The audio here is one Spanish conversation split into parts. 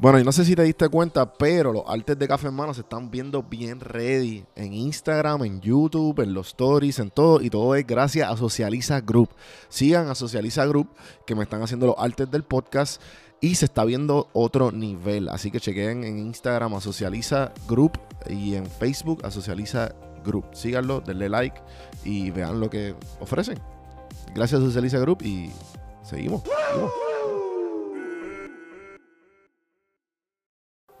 Bueno, y no sé si te diste cuenta, pero los artes de Café en Mano se están viendo bien ready en Instagram, en YouTube, en los stories, en todo. Y todo es gracias a Socializa Group. Sigan a Socializa Group, que me están haciendo los artes del podcast. Y se está viendo otro nivel. Así que chequen en Instagram a Socializa Group y en Facebook a Socializa Group. Síganlo, denle like y vean lo que ofrecen. Gracias a Socializa Group y seguimos. seguimos.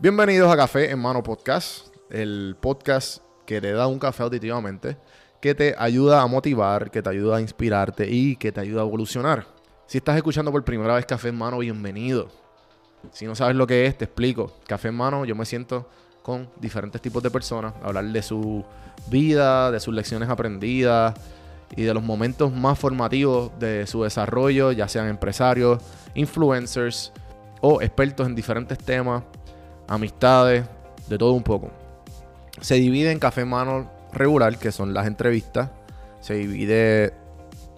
Bienvenidos a Café en Mano Podcast, el podcast que te da un café auditivamente, que te ayuda a motivar, que te ayuda a inspirarte y que te ayuda a evolucionar. Si estás escuchando por primera vez Café en Mano, bienvenido. Si no sabes lo que es, te explico. Café en Mano, yo me siento con diferentes tipos de personas, hablar de su vida, de sus lecciones aprendidas y de los momentos más formativos de su desarrollo, ya sean empresarios, influencers o expertos en diferentes temas amistades, de todo un poco. Se divide en café mano regular, que son las entrevistas. Se divide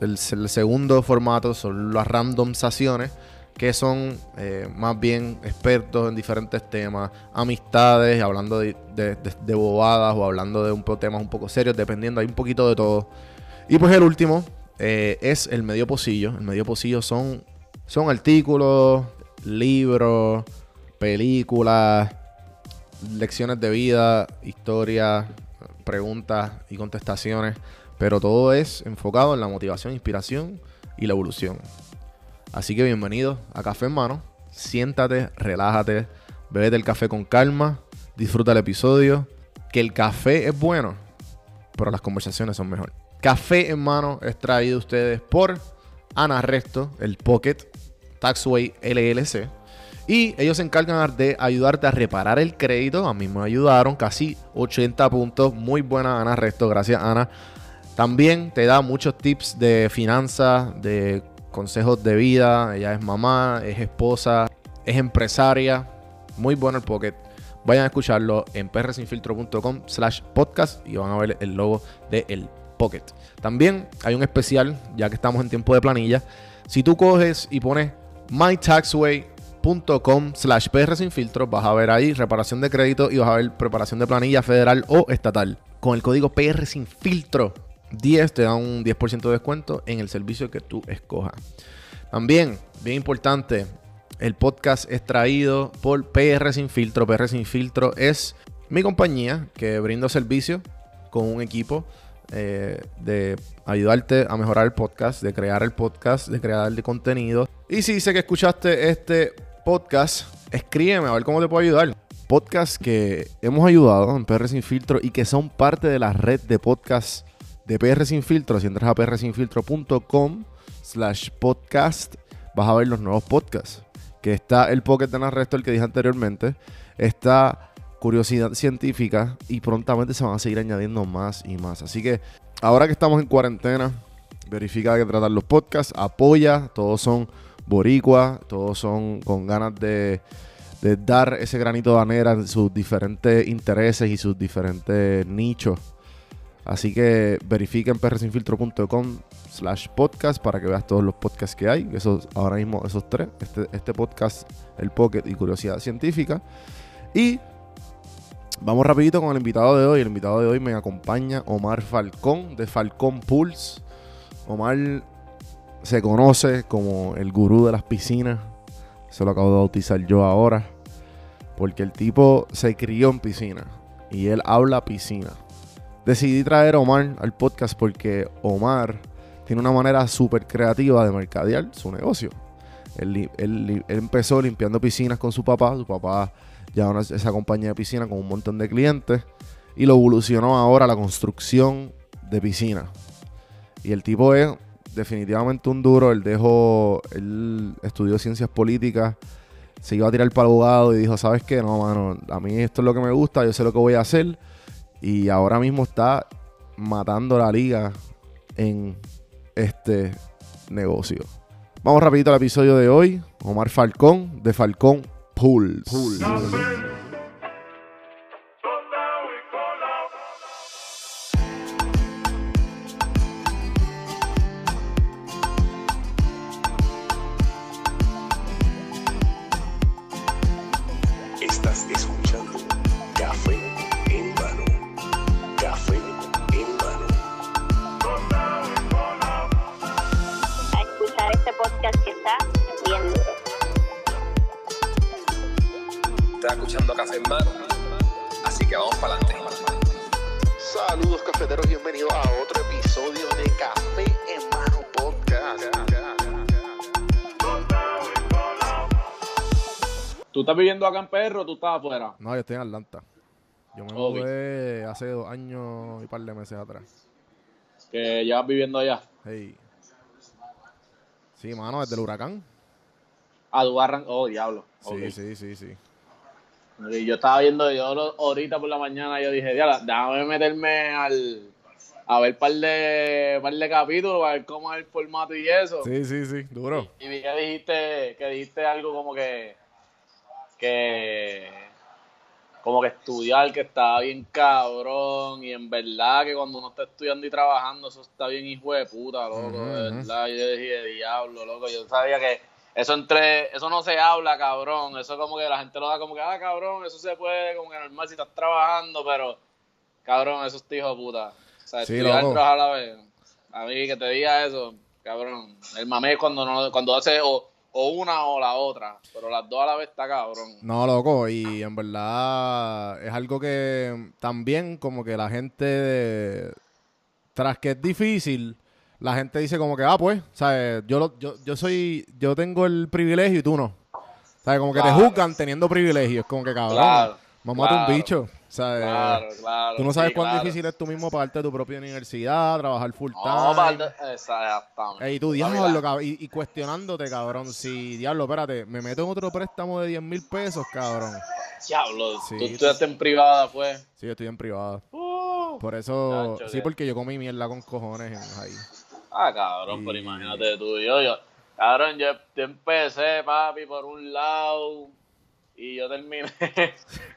el, el segundo formato, son las randomizaciones, que son eh, más bien expertos en diferentes temas, amistades, hablando de, de, bobadas o hablando de un, temas un poco serios, dependiendo, hay un poquito de todo. Y pues el último eh, es el medio pocillo. El medio pocillo son, son artículos, libros, películas, lecciones de vida, historias, preguntas y contestaciones, pero todo es enfocado en la motivación, inspiración y la evolución. Así que bienvenido a Café en Mano. Siéntate, relájate, bebete el café con calma, disfruta el episodio. Que el café es bueno, pero las conversaciones son mejor. Café en Mano es traído a ustedes por Ana Resto, el Pocket, Taxway LLC y ellos se encargan de ayudarte a reparar el crédito. A mí me ayudaron casi 80 puntos. Muy buena Ana Resto. Gracias Ana. También te da muchos tips de finanzas, de consejos de vida. Ella es mamá, es esposa, es empresaria. Muy bueno el Pocket. Vayan a escucharlo en prsinfiltro.com slash podcast y van a ver el logo del el Pocket. También hay un especial, ya que estamos en tiempo de planilla. Si tú coges y pones My Taxway com slash PR sin. Vas a ver ahí reparación de crédito y vas a ver preparación de planilla federal o estatal. Con el código PR sin filtro 10 te da un 10% de descuento en el servicio que tú escojas. También, bien importante, el podcast es traído por PR Sin Filtro. PR Sin Filtro es mi compañía que brinda servicio con un equipo eh, de ayudarte a mejorar el podcast, de crear el podcast, de crear el contenido. Y si sé que escuchaste este podcast, escríbeme a ver cómo te puedo ayudar. Podcast que hemos ayudado en PR Sin Filtro y que son parte de la red de podcast de PR Sin Filtro. Si entras a prsinfiltro.com slash podcast, vas a ver los nuevos podcasts. Que está el Pocket de Narresto, el que dije anteriormente. Está Curiosidad Científica y prontamente se van a seguir añadiendo más y más. Así que ahora que estamos en cuarentena, verifica que tratar los podcasts, apoya, todos son boricua, todos son con ganas de, dar ese granito de arena en sus diferentes intereses y sus diferentes nichos. Así que verifiquen prsinfiltro.com slash podcast para que veas todos los podcasts que hay. Esos, ahora mismo esos tres. Este, este podcast, el Pocket y Curiosidad Científica. Y vamos rapidito con el invitado de hoy. El invitado de hoy me acompaña Omar Falcón de Falcón Pulse. Omar se conoce como el gurú de las piscinas. Se lo acabo de bautizar yo ahora. Porque el tipo se crió en piscina. Y él habla piscina. Decidí traer a Omar al podcast porque Omar tiene una manera súper creativa de mercadear su negocio. Él, empezó limpiando piscinas con su papá. Su papá lleva esa compañía de piscina con un montón de clientes. Y lo evolucionó ahora a la construcción de piscinas. Y el tipo es definitivamente un duro. Él dejó, él estudió ciencias políticas, se iba a tirar para abogado y dijo, ¿sabes qué? No, mano, a mí esto es lo que me gusta, yo sé lo que voy a hacer. Y ahora mismo está matando la liga en este negocio. Vamos rapidito al episodio de hoy. Omar Falcón, de Falcón Pools. En Mano. Así que vamos para adelante. Saludos cafeteros, bienvenidos a otro episodio de Café en Mano Podcast. ¿Tú estás viviendo acá en Perro o tú estás afuera? No, yo estoy en Atlanta. Yo me mudé hace dos años y un par de meses atrás. Que llevas viviendo allá. Hey. Sí, mano, desde el huracán. Ah, tú arran... Oh, diablo. Sí, Ok. sí, sí, sí. Yo estaba viendo, yo ahorita por la mañana, yo dije, diablo, déjame meterme al... A ver par de, par de capítulos, a ver cómo es el formato y eso. Sí, sí, sí, duro. Y vi que dijiste, que dijiste algo como que... Que... Como que estudiar, que estaba bien cabrón. Y en verdad que cuando uno está estudiando y trabajando, eso está bien hijo de puta, loco. Ujú, de verdad, yo dije, diablo, loco. Yo sabía que eso entre... Eso no se habla, cabrón. Eso como que la gente lo da como que, ah, cabrón, eso se puede como que normal si estás trabajando, pero... Cabrón, eso es hijo de puta. O sea, Sí, estudiar trabajar a la vez. A mí que te diga eso, cabrón. El mamé es cuando, no, cuando hace o, o una o la otra, pero las dos a la vez está cabrón. No, loco, y en verdad es algo que también como que la gente, tras que es difícil, la gente dice como que, ah, pues, ¿sabes? Yo, lo- yo, yo soy, yo tengo el privilegio y tú no. ¿Sabes? Como que Claro. te juzgan teniendo privilegios, como que cabrón, Claro, mamá claro. un bicho, ¿sabes? Claro, claro. Tú no sabes sí, cuán claro. difícil es tú mismo pagarte tu propia universidad, trabajar full time. No, exactamente. Ey, tú, diablo, la- cab- y, y cuestionándote, cabrón, si, diablo, espérate, me meto en otro préstamo de 10 mil pesos, cabrón. Diablo, Sí, tú estudiaste en privada, pues. Sí, yo estoy en privada. Uh. Por eso, sí, que- porque yo comí mierda con cojones en- ahí. Ah, cabrón, pero Y- imagínate tú, yo, yo, cabrón, yo, yo empecé, papi, por un lado y yo terminé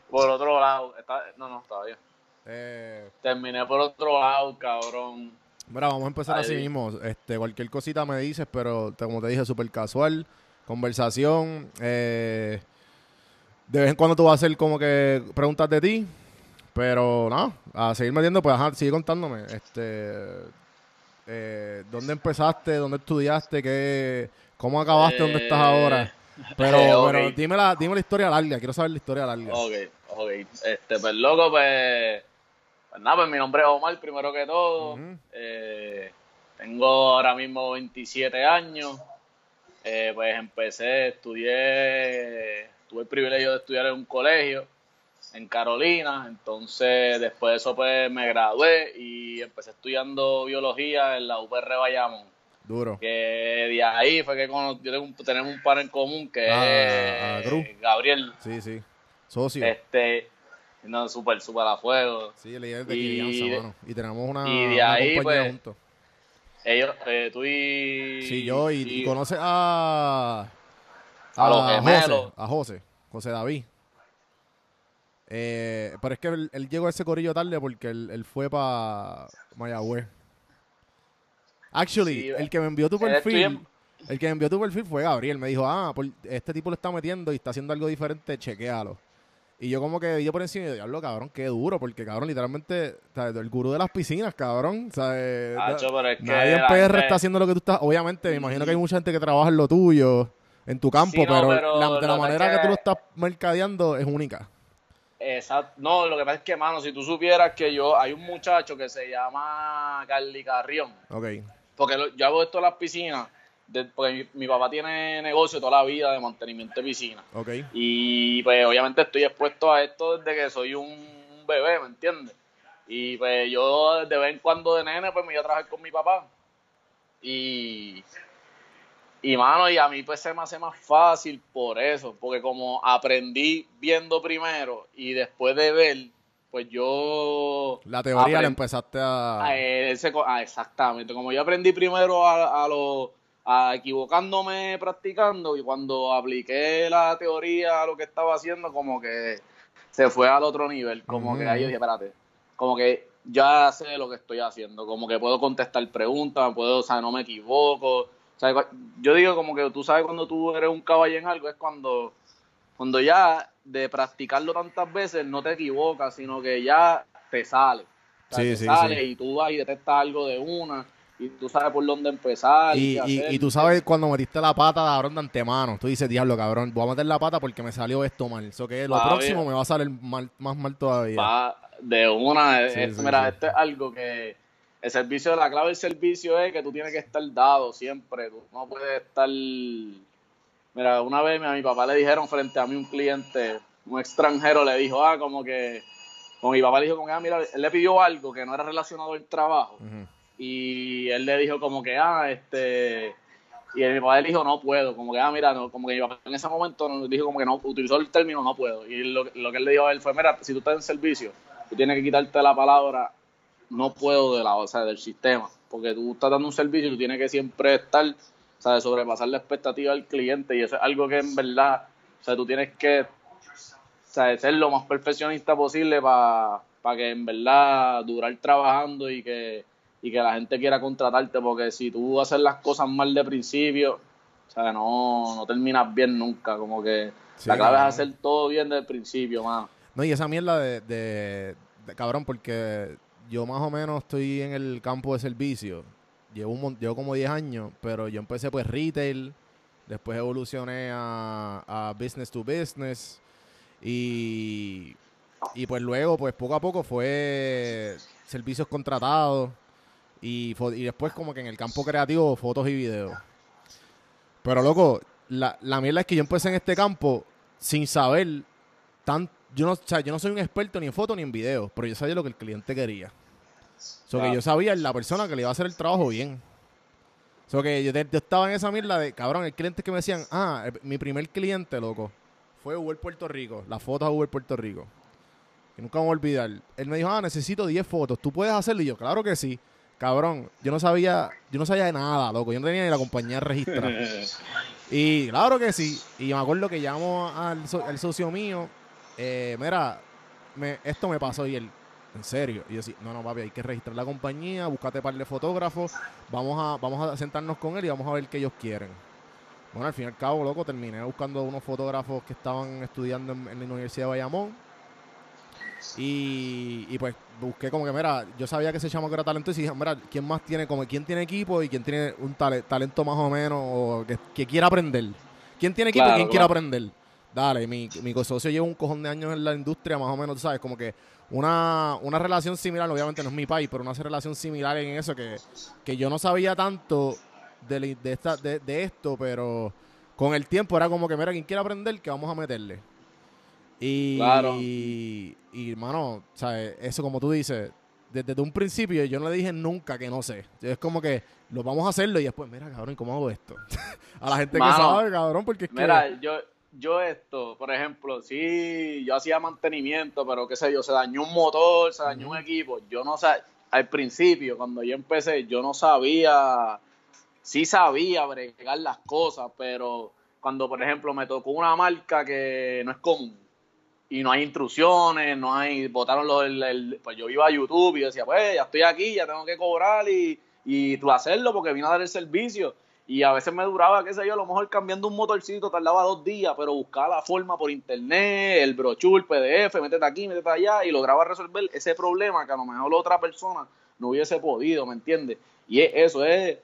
por otro lado. Está- no, no, todavía. Eh, Terminé por otro lado, cabrón. mira, vamos a empezar Ahí. así mismo. Este, cualquier cosita me dices, pero como te dije, súper casual, conversación. eh, de vez en cuando tú vas a hacer como que preguntas de ti, pero no, a seguir metiendo, pues ajá, sigue contándome. Este, eh, ¿dónde empezaste? ¿Dónde estudiaste? ¿Qué, ¿Cómo acabaste? ¿Dónde estás Eh, ahora? Pero, eh, pero dime, la, dime la historia larga, quiero saber la historia larga. Ok, ok. Este, pues loco, pues. Pues nada, pues mi nombre es Omar, primero que todo. Eh, tengo ahora mismo 27 años. Eh, pues empecé, estudié. Tuve el privilegio de estudiar en un colegio en Carolina. Entonces, después de eso, pues me gradué y empecé estudiando biología en la UPR Bayamón. Duro. Que de ahí fue que un- tenemos un par en común que Ah, es. Gabriel. Sí, sí. Socio. Este, no, súper, súper a fuego. Sí, líder de y- crianza, mano. Y tenemos una, y de una ahí, pues, juntos. Ellos, eh, tú y... Sí, yo y, y y- conoces a... A los José, gemelos. a José, José David. Eh, pero es que él, él llegó a ese corillo tarde porque él, él fue para Mayagüez. Actually, Sí, el que me envió tu estudia perfil, el que me envió tu perfil fue Gabriel. Me dijo, ah, por- este tipo lo está metiendo y está haciendo algo diferente, chequéalo. Y yo como que yo por encima y dije, diablo, cabrón, qué duro, porque cabrón, literalmente, ¿sabes? el gurú de las piscinas, cabrón. ¿sabes? Hacho, pero es que Nadie en PR está haciendo lo que tú estás. Obviamente, me imagino que hay mucha gente que trabaja en lo tuyo, en tu campo, Sí, no, pero, pero la- de la manera que... que- tú lo estás mercadeando es única. Exacto. No, lo que pasa es que, mano, si tú supieras que yo... Hay un muchacho que se llama Carly Carrión. Ok. Porque lo- yo hago esto en las piscinas. de- porque mi, mi papá tiene negocio toda la vida de mantenimiento de piscina. Ok. Y pues obviamente estoy expuesto a esto desde que soy un bebé, ¿me entiendes? Y pues yo de vez en cuando de nene pues me iba a trabajar con mi papá. Y, y mano, y a mí pues se me hace más fácil por eso, porque como aprendí viendo primero y después de ver, pues yo... La teoría la empezaste a... Ah, ese ah, exactamente. Como yo aprendí primero a, a lo a equivocándome practicando y cuando apliqué la teoría a lo que estaba haciendo, como que se fue al otro nivel. Como que ahí yo dije, espérate, como que ya sé lo que estoy haciendo, como que puedo contestar preguntas, puedo, o sea, no me equivoco. O sea, yo digo como que tú sabes cuando tú eres un caballo en algo, es cuando, cuando ya de practicarlo tantas veces no te equivocas, sino que ya te sale. O sea, Sí, te sí, sale sí. y tú vas y detectas algo de una y tú sabes por dónde empezar. Y, y, y tú sabes cuando metiste la pata, cabrón, de antemano. Tú dices, diablo, cabrón, voy a meter la pata porque me salió esto mal. Eso que lo próximo me va a salir mal, más mal todavía. Va de una. Sí, es- sí, mira, sí. esto es algo que el servicio, la clave del servicio es que tú tienes que estar dado siempre. Tú no puedes estar. Mira, una vez a mi papá le dijeron frente a mí un cliente, un extranjero, le dijo, ah, como que. Como mi papá le dijo, como que, ah, mira, él le pidió algo que no era relacionado al trabajo. Y él le dijo, como que, ah, este. Y mi papá le dijo, no puedo. Como que, ah, mira, no, como que mi papá en ese momento nos dijo, como que no, utilizó el término no puedo. Y lo, lo que él le dijo a él fue, mira, si tú estás en servicio, tú tienes que quitarte la palabra no puedo de la, o sea, del sistema. Porque tú estás dando un servicio y tú tienes que siempre estar, o sea, sobrepasar la expectativa del cliente. Y eso es algo que en verdad, o sea, tú tienes que o sea, ser lo más perfeccionista posible para que en verdad durar trabajando y que, y que la gente quiera contratarte. Porque si tú haces las cosas mal de principio, o sea, no, no terminas bien nunca. Como que Sí, la clave es hacer todo bien desde el principio, mano. No, y esa mierda de, de, de- cabrón, porque yo más o menos estoy en el campo de servicio. Llevo, un, llevo como 10 años, pero yo empecé pues retail, después evolucioné a, business to business y, y pues luego pues poco a poco fue servicios contratados y, y después como que en el campo creativo fotos y videos. Pero loco, la, la mierda es que yo empecé en este campo sin saber tan, yo no, o sea, yo no soy un experto ni en foto ni en video, pero yo sabía lo que el cliente quería. So que Claro. yo sabía la persona que le iba a hacer el trabajo bien. So que yo, yo estaba en esa mierda de, cabrón, el cliente que me decían, ah, el- mi primer cliente, loco, fue Uber Puerto Rico, las fotos a Uber Puerto Rico. Que nunca me voy a olvidar. Él me dijo, ah, necesito 10 fotos, ¿tú puedes hacerlo? Y yo, claro que sí. Cabrón, yo no sabía, yo no sabía de nada, loco. Yo no tenía ni la compañía registrada. Y claro que sí. Y me acuerdo que llamo al, so- al socio mío. Eh, mira, me, esto me pasó y él, en serio. Y yo sí, no, no, papi, hay que registrar la compañía, búscate par de fotógrafos, vamos a, vamos a sentarnos con él y vamos a ver qué ellos quieren. Bueno, al fin y al cabo, loco, terminé buscando unos fotógrafos que estaban estudiando en, en la Universidad de Bayamón. Y, y pues busqué como que, mira, yo sabía que ese chamo que era talentoso y dije, mira, ¿quién más tiene, como quién tiene equipo y quién tiene un tale- talento más o menos o que, que quiera aprender? ¿Quién tiene equipo y Claro, quién quiere claro. aprender? Dale, mi, mi socio lleva un cojón de años en la industria, más o menos, ¿sabes? Como que una, una relación similar, obviamente no es mi país, pero una relación similar en eso que, que yo no sabía tanto de, la- de, esta, de, de esto, pero con el tiempo era como que, mira, quien quiera aprender, que vamos a meterle. Y, Claro. y, y, hermano, ¿sabes? Eso como tú dices, desde, desde un principio yo no le dije nunca que no sé. Es como que lo vamos a hacerlo y después, mira, cabrón, ¿cómo hago esto? a la gente que Mano, sabe, cabrón, porque es que... Mira, yo, yo esto, por ejemplo, sí, yo hacía mantenimiento, pero qué sé yo, se dañó un motor, se dañó un equipo. Yo no sé, al principio, cuando yo empecé, yo no sabía, sí sabía bregar las cosas, pero cuando, por ejemplo, me tocó una marca que no es común y no hay instrucciones, no hay, botaron los, el- el- pues yo iba a YouTube y decía, pues ya estoy aquí, ya tengo que cobrar y, y tú hacerlo porque vine a dar el servicio. Y a veces me duraba, qué sé yo, a lo mejor cambiando un motorcito tardaba dos días, pero buscaba la forma por internet, el brochure, el PDF, métete aquí, métete allá y lograba resolver ese problema que a lo mejor la otra persona no hubiese podido, ¿me entiendes? Y es- eso es,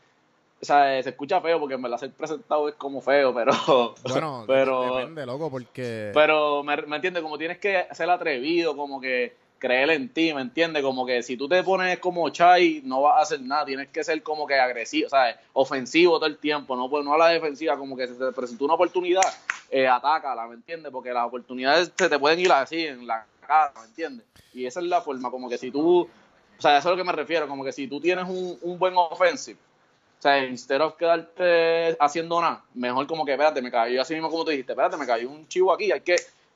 o sea, se escucha feo porque en verdad ser presentado es como feo, pero, Bueno, pero, depende, loco, porque... pero me, me entiendes, como tienes que ser atrevido, como que creer en ti, ¿me entiendes? Como que si tú te pones como chai, no vas a hacer nada, tienes que ser como que agresivo, ¿sabes? Ofensivo todo el tiempo, no, pues, no a la defensiva, como que si te presentó una oportunidad, eh, atácala, ¿me entiendes? Porque las oportunidades se te pueden ir así en la cara, ¿me entiendes? Y esa es la forma, como que si tú, o sea, eso es lo que me refiero, como que si tú tienes un, un buen offensive, o sea, instead of quedarte haciendo nada, mejor como que, espérate, me cayó así mismo como tú dijiste, espérate, me cayó un chivo aquí, hay que,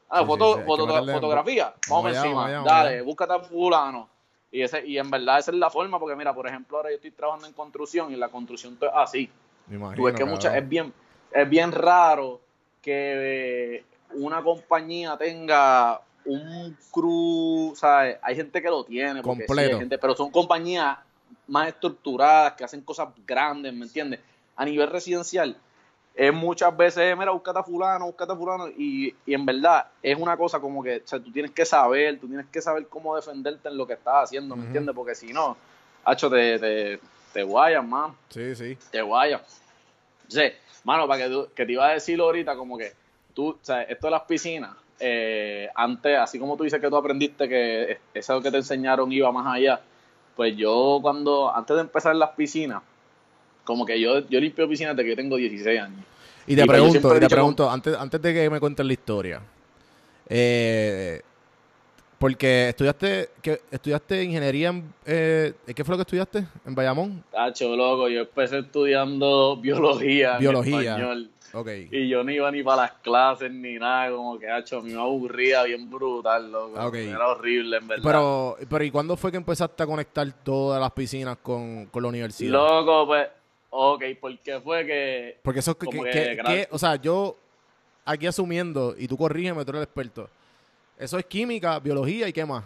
ah, Sí, foto, sí, fotografía, vamos allá, encima, allá, dale, allá. búscate a fulano. Y, ese, y en verdad esa es la forma, porque mira, por ejemplo, ahora yo estoy trabajando en construcción y la construcción es así. Tú ves que cabrón. mucha, es bien, es bien raro que una compañía tenga un crew, ¿sabes? Hay gente que lo tiene, porque sí, Completo. hay gente, pero son compañías más estructuradas, que hacen cosas grandes, ¿me entiendes? A nivel residencial, es muchas veces, mira, búscate a fulano, búscate a fulano, y, y en verdad es una cosa como que, o sea, tú tienes que saber, tú tienes que saber cómo defenderte en lo que estás haciendo, ¿me Ujú. entiendes? Porque si no, hacho, te, te, te guayas, man, Sí, sí. te guayas. Sí, mano, para que, tú- que te iba a decir ahorita como que tú, o sea, esto de las piscinas, eh, antes, así como tú dices que tú aprendiste que eso que te enseñaron iba más allá, pues yo cuando, antes de empezar en las piscinas, como que yo, yo limpio piscinas desde que yo tengo 16 años. Y te Y pues pregunto, te pregunto, antes, antes de que me cuentes la historia, eh, porque estudiaste, que estudiaste ingeniería en, eh, ¿qué fue lo que estudiaste? ¿En Bayamón? Tacho, loco, yo empecé estudiando biología, en Biología. español, Ok. y yo no iba ni para las clases ni nada, como que, hacho, me aburría bien brutal, loco. Era horrible, en verdad. Pero, pero ¿y cuándo fue que empezaste a conectar todas las piscinas con, con la universidad? Loco, pues, ok, porque fue que... Porque eso es que, que- que o sea, yo aquí asumiendo, y tú corrígeme, tú eres el experto, eso es química, biología y qué más.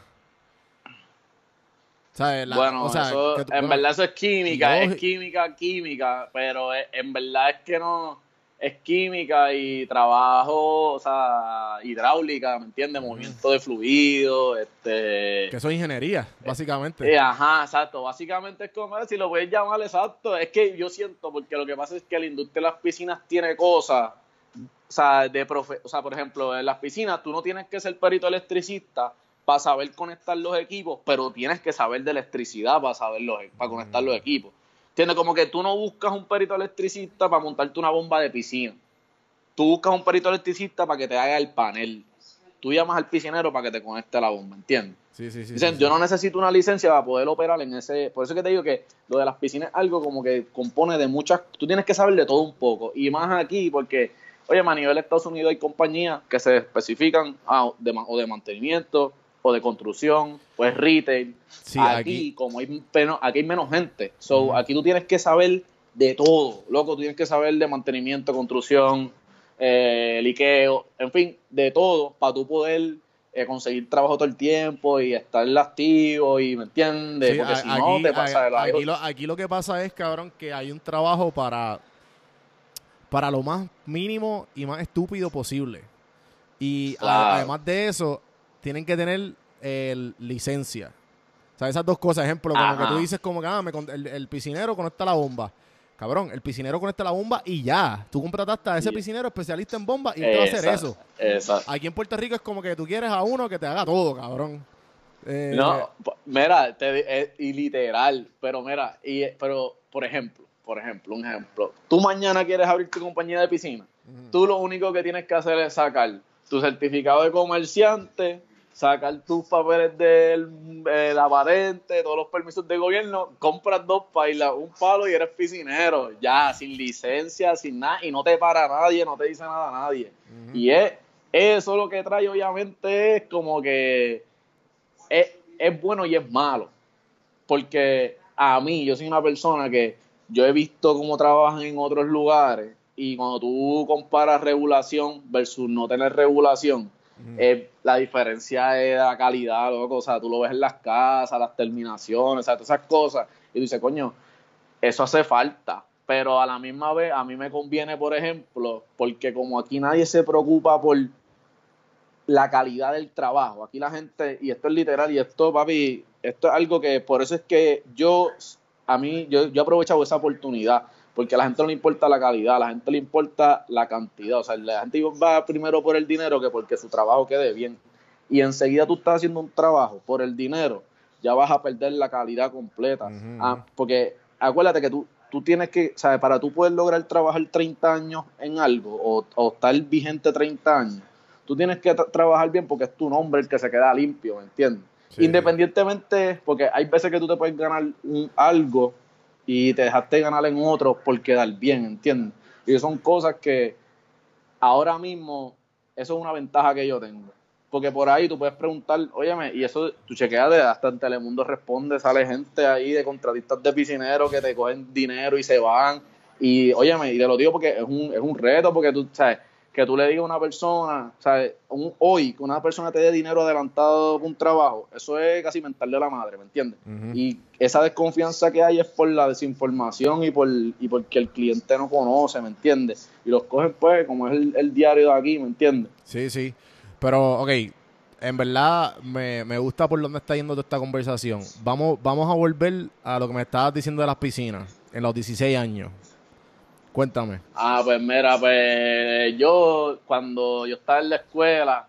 ¿Sabes? La- bueno, o sea, eso, que tú- en verdad eso es química, es química, química, pero es- en verdad es que no, es química y trabajo, o sea, hidráulica, ¿me entiendes? Movimiento de fluido, este... que eso es ingeniería, básicamente. Eh, ajá, exacto. Básicamente es como, si lo puedes llamar exacto, es que yo siento, porque lo que pasa es que la industria de las piscinas tiene cosas, o sea, de profe o sea, por ejemplo, en las piscinas tú no tienes que ser perito electricista para saber conectar los equipos, pero tienes que saber de electricidad para saber los, para conectar los equipos. ¿Entiendes? Como que tú no buscas un perito electricista para montarte una bomba de piscina. Tú buscas un perito electricista para que te haga el panel. Tú llamas al piscinero para que te conecte la bomba, ¿entiendes? Sí, sí, sí. Dicen, yo no necesito una licencia para poder operar en ese. Por eso que te digo que lo de las piscinas es algo como que compone de muchas. Tú tienes que saber de todo un poco. Y más aquí, porque, oye, a nivel de Estados Unidos hay compañías que se especifican ah, de, o de mantenimiento, o de construcción, o es retail. Sí, aquí, aquí- como hay, pero aquí hay menos gente. So, aquí tú tienes que saber de todo. Loco, tú tienes que saber de mantenimiento, construcción, eh, liqueo, en fin, de todo, para tú poder eh, conseguir trabajo todo el tiempo y estar activo y, ¿me entiendes? Sí, Porque si no, te pasa de aquí, lo, aquí lo que pasa es, cabrón, que hay un trabajo para, para lo más mínimo y más estúpido posible. Y a- además de eso, tienen que tener eh, licencia. O sea, esas dos cosas, ejemplo, como que tú dices como que ah, me el, el piscinero conecta la bomba. Cabrón, el piscinero conecta la bomba y ya. Tú contrataste a ese piscinero especialista en bomba y él te va a hacer eso. Exacto. Aquí en Puerto Rico es como que tú quieres a uno que te haga todo, cabrón. Eh, No, mira, te, eh, y literal, pero mira, y, pero por ejemplo, por ejemplo, un ejemplo, tú mañana quieres abrir tu compañía de piscina, Ujú. tú lo único que tienes que hacer es sacar tu certificado de comerciante, sacar tus papeles del eh, la patente, todos los permisos de gobierno, compras dos pailas, un palo y eres piscinero, ya, sin licencia, sin nada, y no te para nadie, no te dice nada a nadie. Y es eso lo que trae, obviamente, es como que es, es bueno y es malo. Porque a mí, yo soy una persona que yo he visto cómo trabajan en otros lugares y cuando tú comparas regulación versus no tener regulación, Eh, la diferencia es la calidad, loco. O sea, tú lo ves en las casas, las terminaciones, o sea, todas esas cosas. Y tú dices, coño, eso hace falta. Pero a la misma vez, a mí me conviene, por ejemplo, porque como aquí nadie se preocupa por la calidad del trabajo. Aquí la gente, y esto es literal, y esto, papi, esto es algo que por eso es que yo, a mí, yo, yo he aprovechado esa oportunidad, porque a la gente no le importa la calidad, a la gente le importa la cantidad. O sea, la gente va primero por el dinero que porque su trabajo quede bien. Y enseguida tú estás haciendo un trabajo por el dinero, ya vas a perder la calidad completa. Ah, porque acuérdate que tú, tú tienes que, ¿sabes? Para tú poder lograr trabajar 30 años en algo o, o estar vigente 30 años, tú tienes que tra- trabajar bien porque es tu nombre el que se queda limpio, ¿me entiendes? Sí. Independientemente, porque hay veces que tú te puedes ganar un- algo y te dejaste ganar en otro por quedar bien, ¿entiendes? Y son cosas que ahora mismo, eso es una ventaja que yo tengo. Porque por ahí tú puedes preguntar, óyeme, y eso tú chequeas de hasta en Telemundo responde, sale gente ahí de contratistas de piscineros que te cogen dinero y se van. Y óyeme, y te lo digo porque es un, es un reto, porque tú sabes, que tú le digas a una persona, o sea, un- hoy que una persona te dé dinero adelantado por un trabajo, eso es casi mentarle la madre, ¿me entiendes? Y esa desconfianza que hay es por la desinformación y por y porque el cliente no conoce, ¿me entiendes? Y los cogen pues como es el, el diario de aquí, ¿me entiendes? Sí, sí. Pero, ok, en verdad me, me gusta por dónde está yendo toda esta conversación. Vamos, vamos a volver a lo que me estabas diciendo de las piscinas en los 16 años. Cuéntame. Ah, pues mira, pues yo cuando yo estaba en la escuela,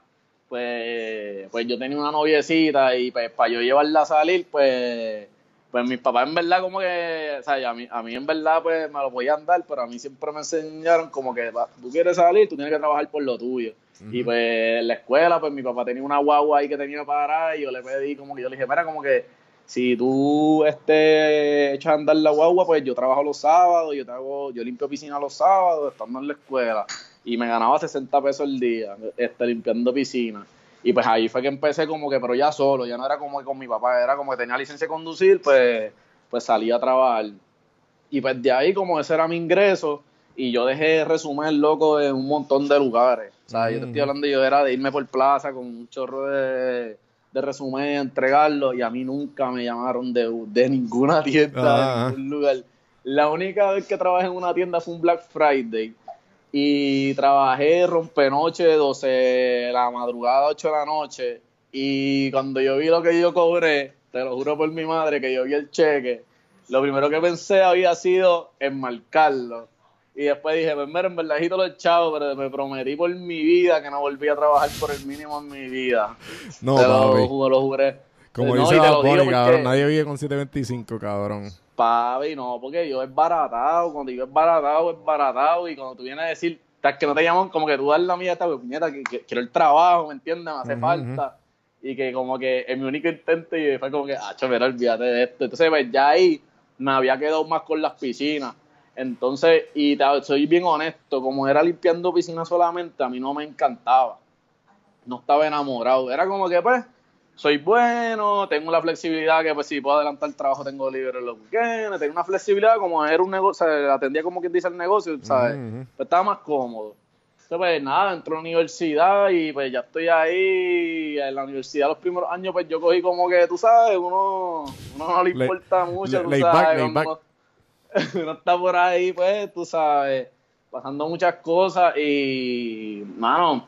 pues, pues yo tenía una noviecita y pues para yo llevarla a salir, pues, pues mis papás en verdad como que, o sea, a mí, a mí en verdad pues me lo podían dar, pero a mí siempre me enseñaron como que tú quieres salir, tú tienes que trabajar por lo tuyo. Y pues en la escuela, pues mi papá tenía una guagua ahí que tenía para y yo le pedí como que yo le dije, mira, como que si tú este, echas a andar la guagua, pues yo trabajo los sábados, yo te hago, yo limpio piscina los sábados, estando en la escuela. Y me ganaba 60 pesos el día, este, limpiando piscina. Y pues ahí fue que empecé como que, pero ya solo, ya no era como que con mi papá, era como que tenía licencia de conducir, pues, pues salía a trabajar. Y pues de ahí como ese era mi ingreso, y yo dejé resumen loco en un montón de lugares. O sea, yo te estoy hablando, yo era de irme por plaza con un chorro de, de resumen, entregarlo, y a mí nunca me llamaron de, de ninguna tienda, de ningún lugar. La única vez que trabajé en una tienda fue un Black Friday. Y trabajé rompenoche de 12 de la madrugada, 8 de la noche. Y cuando yo vi lo que yo cobré, te lo juro por mi madre, que yo vi el cheque, lo primero que pensé había sido enmarcarlo. Y después dije, pues mira, en verdad quito los chavos, pero me prometí por mi vida que no volví a trabajar por el mínimo en mi vida. No, lo, lo juré. Como No, dice porque- cabrón. Nadie vive con 725, cabrón. Papi, no, porque yo es baratado, cuando digo es baratado, es baratado, y cuando tú vienes a decir, "Tas que no te llaman, como que tú das la mía, esta pues, puñeta, que, que quiero el trabajo, ¿me entiendes? Me hace falta. Y que como que en mi único intento, y fue como que, ah, mira, olvídate de esto. Entonces, pues ya ahí me había quedado más con las piscinas. Entonces, y te- soy bien honesto, como era limpiando piscinas solamente, a mí no me encantaba. No estaba enamorado. Era como que, pues, soy bueno, tengo la flexibilidad que pues si puedo adelantar el trabajo tengo libre los weekends, tengo una flexibilidad como era un negocio, atendía como quien dice el negocio, ¿sabes? Ujú, ujú. Pues estaba más cómodo. Entonces pues nada, entré a la universidad y pues ya estoy ahí, en la universidad los primeros años pues yo cogí como que, tú sabes, uno, uno no le Le- importa mucho, le- tú laid sabes, back, uno, está por ahí pues, tú sabes, pasando muchas cosas y, mano,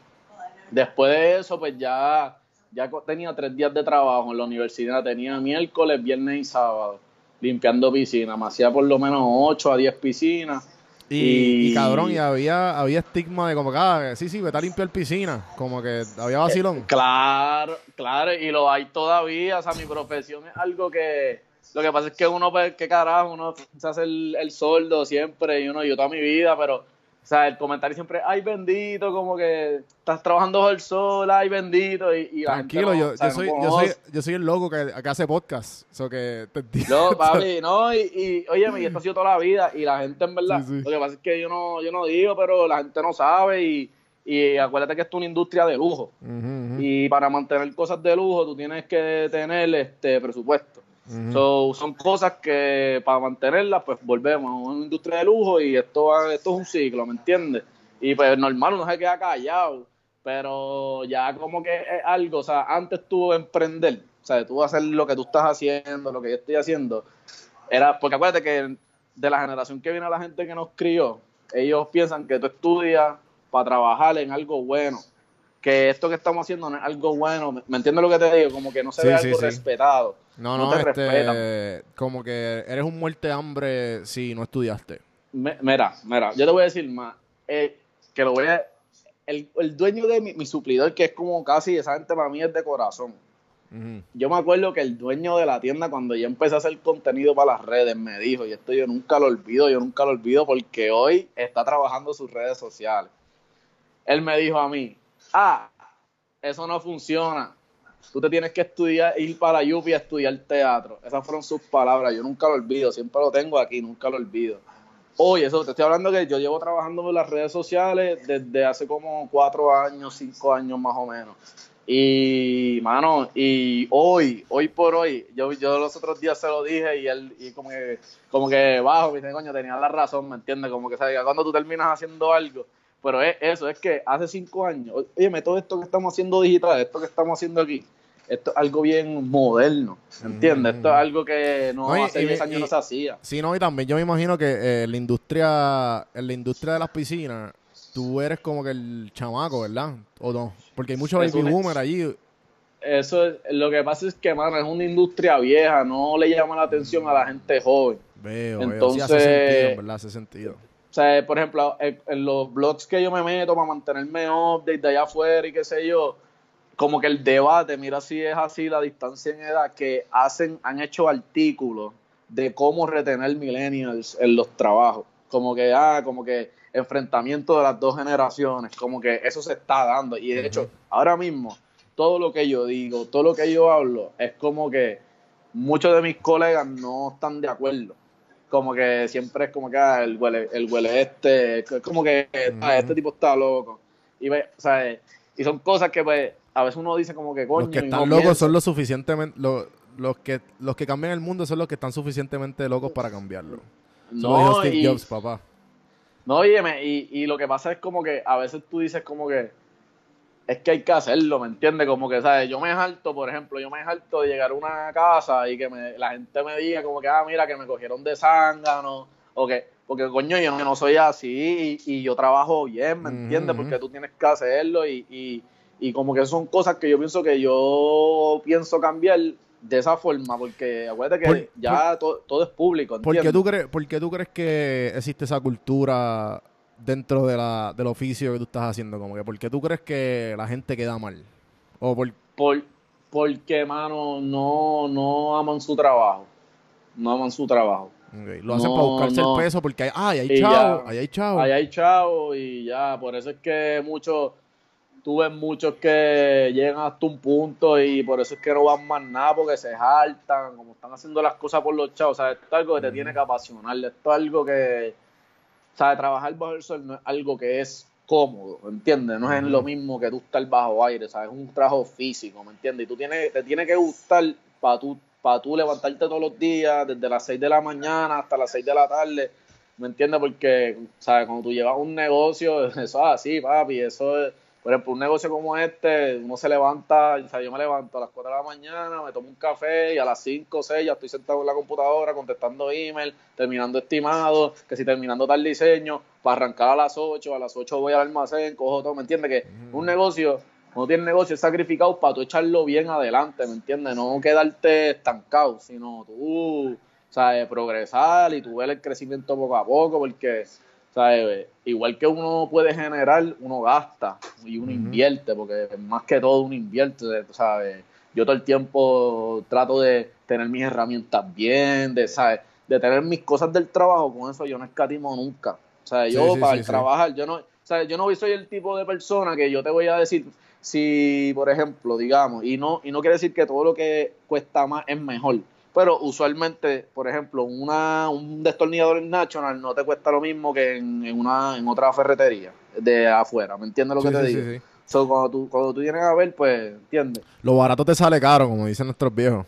Después de eso, pues ya, ya tenía tres días de trabajo en la universidad. Tenía miércoles, viernes y sábado limpiando piscinas. Me hacía por lo menos 8 a 10 piscinas. Y, y, Y- cabrón, y había, había estigma de como que, ah, sí, sí, vete a limpiar piscina. Como que había vacilón. Claro, claro, y lo hay todavía. O sea, mi profesión es algo que. Lo que pasa es que uno, pues, qué carajo, uno se hace el, el soldo siempre y uno, yo toda mi vida, pero. O sea, el comentario siempre, ay bendito, como que estás trabajando bajo el sol, ay bendito. Y, y Tranquilo, no, yo, yo, soy, yo, soy, conoce. yo soy el loco que, que hace podcast. Eso que te. No, papi, no, y, y oye, y esto ha sido toda la vida, y la gente en verdad, Sí, sí. lo que pasa es que yo no, yo no digo, pero la gente no sabe, y, y acuérdate que esto es una industria de lujo, y para mantener cosas de lujo tú tienes que tener este presupuesto. So, son cosas que para mantenerlas, pues volvemos a una industria de lujo y esto, esto es un ciclo, ¿me entiendes? Y pues normal uno se queda callado, pero ya como que es algo, o sea, antes tú emprender, o sea, tú hacer lo que tú estás haciendo, lo que yo estoy haciendo, era, porque acuérdate que de la generación que viene la gente que nos crió, ellos piensan que tú estudias para trabajar en algo bueno, que esto que estamos haciendo no es algo bueno, ¿me, me entiendes lo que te digo? Como que no se Sí, ve sí, algo sí. respetado. No, no no, te este, respetan. como que eres un muerte de hambre si no estudiaste. Me- Mira, mira, yo te voy a decir más. eh, que lo voy a. El, el dueño de mi, mi suplidor, que es como casi esa gente para mí es de corazón. Yo me acuerdo que el dueño de la tienda, cuando yo empecé a hacer contenido para las redes, me dijo, y esto yo nunca lo olvido, yo nunca lo olvido porque hoy está trabajando sus redes sociales. Él me dijo a mí, ah, eso no funciona. Tú te tienes que estudiar, ir para Yupi a estudiar teatro. Esas fueron sus palabras, yo nunca lo olvido, siempre lo tengo aquí, nunca lo olvido. Oye, eso te estoy hablando que yo llevo trabajando en las redes sociales desde hace como cuatro años, cinco años más o menos. Y, mano, y hoy, hoy por hoy, yo, yo los otros días se lo dije y él, y como que, como que bajo, me dice, coño, tenía la razón, ¿me entiendes? Como que, ¿sabes? Cuando tú terminas haciendo algo, Pero es eso, es que hace cinco años, oye, todo esto que estamos haciendo digital, esto que estamos haciendo aquí, esto es algo bien moderno, ¿entiendes? Esto es algo que no, hace y- 10 años y- no se hacía. Sí, no, y también yo me imagino que eh, la industria, en la industria de las piscinas, tú eres como que el chamaco, ¿verdad? ¿O no? Porque hay muchos baby boomer allí. Eso es, lo que pasa es que, mano, es una industria vieja, no le llama la atención a la gente joven. Veo, veo. Sí, Entonces- hace sentido, en verdad, hace sentido. O sea, por ejemplo, en, los blogs que yo me meto para mantenerme update de allá afuera y qué sé yo, como que el debate, mira si es así la distancia en edad, que hacen, han hecho artículos de cómo retener millennials en los trabajos. Como que, ah, como que enfrentamiento de las dos generaciones, como que eso se está dando. Y de hecho, ahora mismo, todo lo que yo digo, todo lo que yo hablo, es como que muchos de mis colegas no están de acuerdo. Como que siempre es como que ah, el huele, el huele este, es como que ah, este tipo está loco. Y, o sea, y son cosas que pues, a veces uno dice como que coño. Los que están locos son los suficientemente... Los, los que, los que cambian el mundo son los que están suficientemente locos para cambiarlo. Lo No, Steve y- Jobs, papá. No, óyeme, y, y lo que pasa es como que a veces tú dices como que es que hay que hacerlo, ¿me entiendes? Como que, ¿sabes? Yo me harto, por ejemplo, yo me harto de llegar a una casa y que me- la gente me diga como que, ah, mira, que me cogieron de zángano, o que, porque coño, yo no soy así y, y yo trabajo bien, ¿me entiendes? Porque tú tienes que hacerlo y, y, y como que son cosas que yo pienso que yo pienso cambiar de esa forma, porque acuérdate que Por- ya to- todo es público, ¿Por ¿entiendes? qué, tú crees, por qué tú crees que existe esa cultura dentro de la, del oficio que tú estás haciendo? Como que, ¿Por qué tú crees que la gente queda mal? O por, Por, porque, mano, no, no aman su trabajo. No aman su trabajo. lo hacen No, para buscarse no. el peso porque hay, ay, hay Y chavo, ahí hay chavo. Ahí hay chavos y ya, por eso es que muchos, tú ves muchos que llegan hasta un punto y por eso es que no van más nada porque se jaltan, como están haciendo las cosas por los chavos. O sea, esto es algo que te tiene que apasionar, esto es algo que, o sea, trabajar bajo el sol no es algo que es cómodo, ¿me entiendes? No es lo mismo que tú estar bajo aire, ¿sabes? Es un trabajo físico, ¿me entiendes? Y tú tienes, te tiene que gustar para tú, para tú levantarte todos los días, desde las 6 de la mañana hasta las 6 de la tarde, ¿me entiendes? Porque, ¿sabes? Cuando tú llevas un negocio, eso es así, papi, eso es, por ejemplo, un negocio como este, uno se levanta, o sea, yo me levanto a las 4 de la mañana, me tomo un café y a las 5 o 6 ya estoy sentado en la computadora contestando email, terminando estimados, que si terminando tal diseño, para arrancar a las 8, a las 8 voy al almacén, cojo todo, ¿me entiendes? Que un negocio, no tiene negocio, es sacrificado para tú echarlo bien adelante, ¿me entiendes? No quedarte estancado, sino tú, ¿sabes? Progresar y tú ver el crecimiento poco a poco, porque, ¿sabes? Igual que uno puede generar, uno gasta y uno invierte, porque más que todo uno invierte, ¿sabes? Yo todo el tiempo trato de tener mis herramientas bien, de, ¿sabes? De tener mis cosas del trabajo, con eso yo no escatimo nunca. O sea, yo Sí, sí, para sí, el trabajar, yo no, o sea, yo no soy el tipo de persona que yo te voy a decir, si, por ejemplo, digamos, y no, y no quiere decir que todo lo que cuesta más es mejor, pero usualmente, por ejemplo, una, un destornillador en National no te cuesta lo mismo que en, en una, en otra ferretería de afuera, ¿me entiendes lo Sí, que te sí, digo? sí, sí. So, cuando, tú, cuando tú vienes a ver, pues, ¿entiendes? Lo barato te sale caro, como dicen nuestros viejos.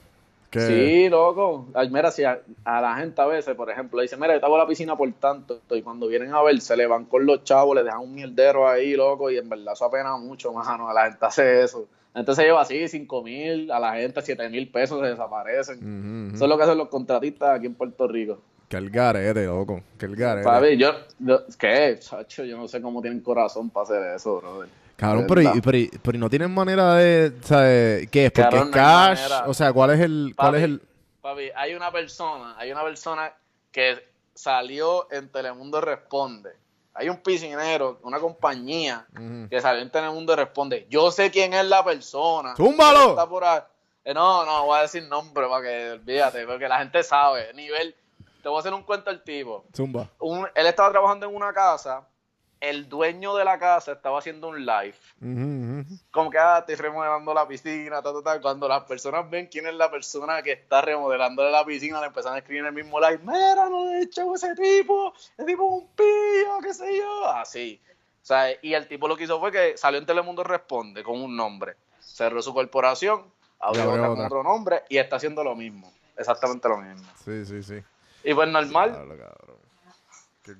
Que, Sí, loco. Ay, mira, si a, a la gente a veces, por ejemplo, le dicen, mira, yo te hago la piscina por tanto, y cuando vienen a ver, se le van con los chavos, le dejan un mierdero ahí, loco, y en verdad eso apena mucho, mano. A la gente hace eso. Entonces se lleva así, cinco mil, a la gente siete mil pesos se desaparecen. Eso es lo que hacen los contratistas aquí en Puerto Rico. Que el garete, loco. Que el garete. Papi, yo, yo, ¿qué? Chacho, yo no sé cómo tienen corazón para hacer eso, brother. Cabrón, pero, y- pero, y- pero y no tienen manera de, ¿sabes? ¿Qué es? Porque Cabrón, es cash. O sea, ¿cuál es el, cuál Papi, es el? Papi, hay una persona, hay una persona que salió en Telemundo Responde. Hay un piscinero, una compañía que salió en Telemundo Responde. Yo sé quién es la persona. ¡Zúmbalo! Está por ahí. Eh, no, no, voy a decir nombre para que olvídate, porque la gente sabe. Nivel, te voy a hacer un cuento al tipo. Zumba. Un- él estaba trabajando en una casa, el dueño de la casa estaba haciendo un live como que ah, estoy remodelando la piscina, ta, ta, ta. cuando las personas ven quién es la persona que está remodelando la piscina, le empiezan a escribir en el mismo live, mira, no he hecho ese tipo, ese tipo es un pillo, qué sé yo, así. O sea, y el tipo lo que hizo fue que salió en Telemundo Responde con un nombre, cerró su corporación, abrió otra con otro nombre y está haciendo lo mismo, exactamente lo mismo. Sí, sí, sí. Y pues normal.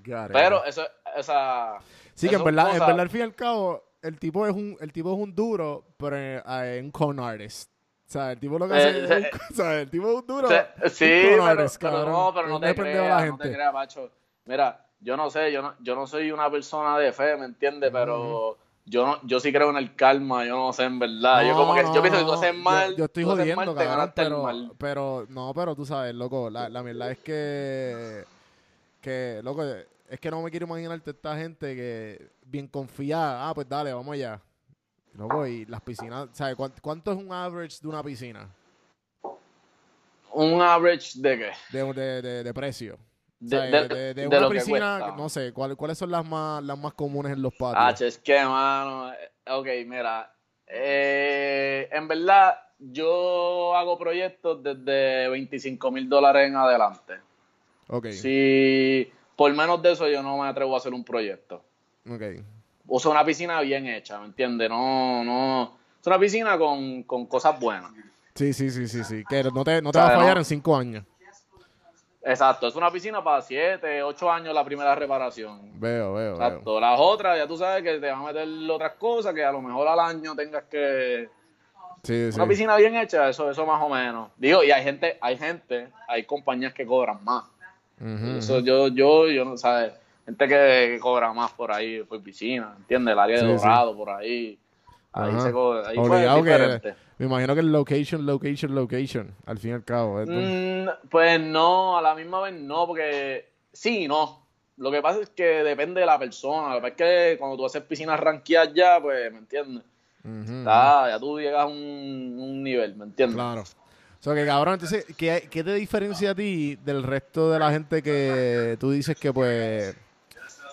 Garete. Pero eso, esa... Sí, que en verdad, en verdad, al fin y al cabo, el tipo es un, el tipo es un duro, pero eh, eh, un con artist. O sea, el tipo lo que Eh, hace es eh, un- o sea, el tipo es un duro. Sí, un pero, pero no, pero no Es te creas, la no te gente. creas, macho. Mira, yo no sé, yo no, yo no soy una persona de fe, ¿me entiendes? Pero yo no, yo sí creo en el karma, yo no sé, en verdad. yo como que, yo pienso que tú haces mal, Yo, estoy jodiendo, mal, cabrón, pero, pero, no, pero tú sabes, loco, la, la verdad es que, que, loco, es que no me quiero imaginarte esta gente que bien confiada, ah, pues dale, vamos allá. Loco, y las piscinas, ¿sabes? ¿Cuánto, cuánto es un average de una piscina? Un average de qué? De, de, de, de precio. De, sea, de- de, de de una piscina, no sé, ¿cuál- ¿cuáles son las más, las más comunes en los patios? Ah, es que, mano. eh, Ok, mira. eh, en verdad, yo hago proyectos desde 25 mil dólares en adelante. Ok, Si por menos de eso, yo no me atrevo a hacer un proyecto. ok. O sea, una piscina bien hecha, ¿me entiendes? No, no. Es una piscina con, con cosas buenas. Sí, sí, sí, sí, sí. Que no te, no te va a ¿Sabes, fallar no? en cinco años. Exacto, es una piscina para 7, 8 años la primera reparación. Veo, veo, veo. Exacto. Las otras, ya tú sabes que te van a meter otras cosas que a lo mejor al año tengas que. Sí, sí. Una piscina bien hecha, eso, eso más o menos. Digo, y hay gente, hay gente, hay compañías que cobran más. Eso yo, yo, yo no sabes, gente que, cobra más por ahí, por piscina, ¿entiendes? El área de Sí, sí. Dorado, por ahí. Ahí Ajá. se cobra, ahí pues, Obligado es que- diferente. Me imagino que el location, location, location, al fin y al cabo. es- Mm, pues no, a la misma vez no, porque sí y no. Lo que pasa es que depende de la persona. Lo que pasa es que cuando tú haces piscinas ranqueadas ya, pues, ¿me entiendes? Está, ya tú llegas a un, un nivel, ¿me entiendes? Claro. O sea, que cabrón, entonces, ¿qué, ¿qué te diferencia a ti del resto de la gente que tú dices que, pues,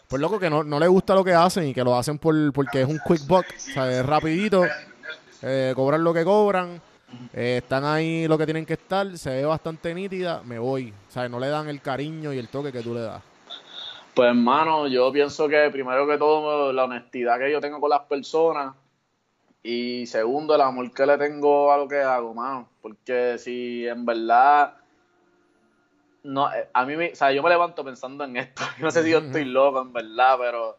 pues loco, que no, no le gusta lo que hacen y que lo hacen por, porque es un quick buck, o sea, es rapidito, eh, cobran lo que cobran, eh, están ahí lo que tienen que estar, se ve bastante nítida, me voy. O sea, no le dan el cariño y el toque que tú le das. Pues hermano, yo pienso que primero que todo la honestidad que yo tengo con las personas y segundo el amor que le tengo a lo que hago, mano, porque si en verdad no eh, a mí me, o sea, yo me levanto pensando en esto. Yo no sé si yo estoy loco en verdad, pero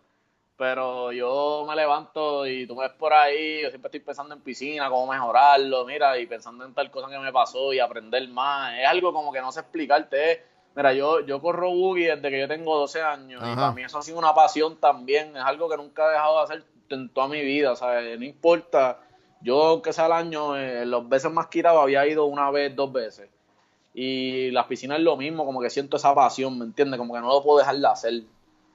pero yo me levanto y tú me ves por ahí, yo siempre estoy pensando en piscina, cómo mejorarlo, mira, y pensando en tal cosa que me pasó y aprender más. Es algo como que no sé explicarte. Mira, yo, yo corro buggy desde que yo tengo 12 años y para mí eso ha sido una pasión también. Es algo que nunca he dejado de hacer en toda mi vida, ¿sabes? No importa. Yo, aunque sea el año, eh, los veces más quitado había ido una vez, dos veces. Y las piscinas es lo mismo, como que siento esa pasión, ¿me entiendes? Como que no lo puedo dejar de hacer.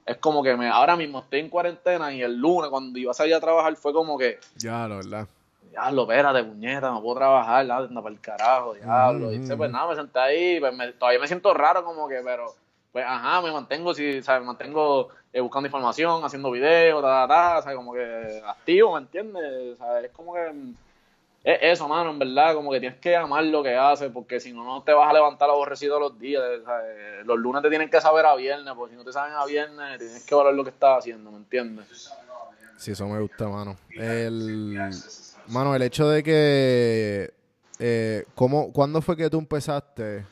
Es como que me, ahora mismo estoy en cuarentena y el lunes cuando iba a salir a trabajar fue como que, Ya, la verdad. diablo, espérate, puñeta, no puedo trabajar, nada, anda para el carajo, diablo. Y dice, pues nada, me senté ahí, pues me- todavía me siento raro como que, pero, pues ajá, me mantengo, sí, ¿sabes? Me mantengo eh, buscando información, haciendo videos, ta, ta, ta, ¿sabes? Como que activo, ¿me entiendes? ¿Sabes? Es como que, es eso, mano, en verdad, como que tienes que amar lo que haces, porque si no, no te vas a levantar aborrecido los días, ¿sabes? Los lunes te tienen que saber a viernes, porque si no te saben a viernes, tienes que valorar lo que estás haciendo, ¿me entiendes? Sí, eso me gusta, mano. El, mano, el hecho de que... Eh, ¿cómo, ¿Cuándo fue que tú empezaste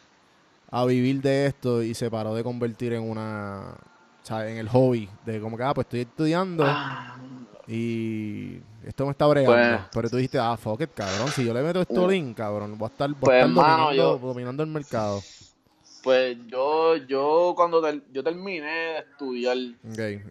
a vivir de esto y se paró de convertir en una... O sea, en el hobby? De como que, ah, pues estoy estudiando y esto me está bregando. Pues- Pero tú dijiste, ah, fuck it, cabrón. Si yo le meto esto link, cabrón, voy a estar, voy Pues, estar mano, dominando, yo- dominando el mercado. Pues yo, yo cuando ter- yo terminé de estudiar,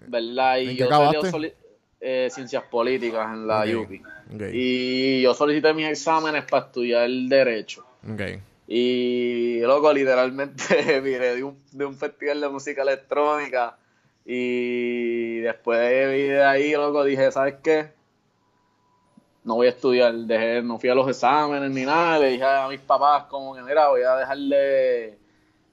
¿verdad? Y ¿En qué yo soli- eh, ciencias políticas en la Ok, UPI. ok, Y yo solicité mis exámenes para estudiar Derecho. ok. Y, loco, literalmente vine de un, de un festival de música electrónica. Y después de ahí, loco, dije, ¿sabes qué? No voy a estudiar. Dejé, no fui a los exámenes ni nada. Le dije a mis papás, como que, mira, voy a dejar de,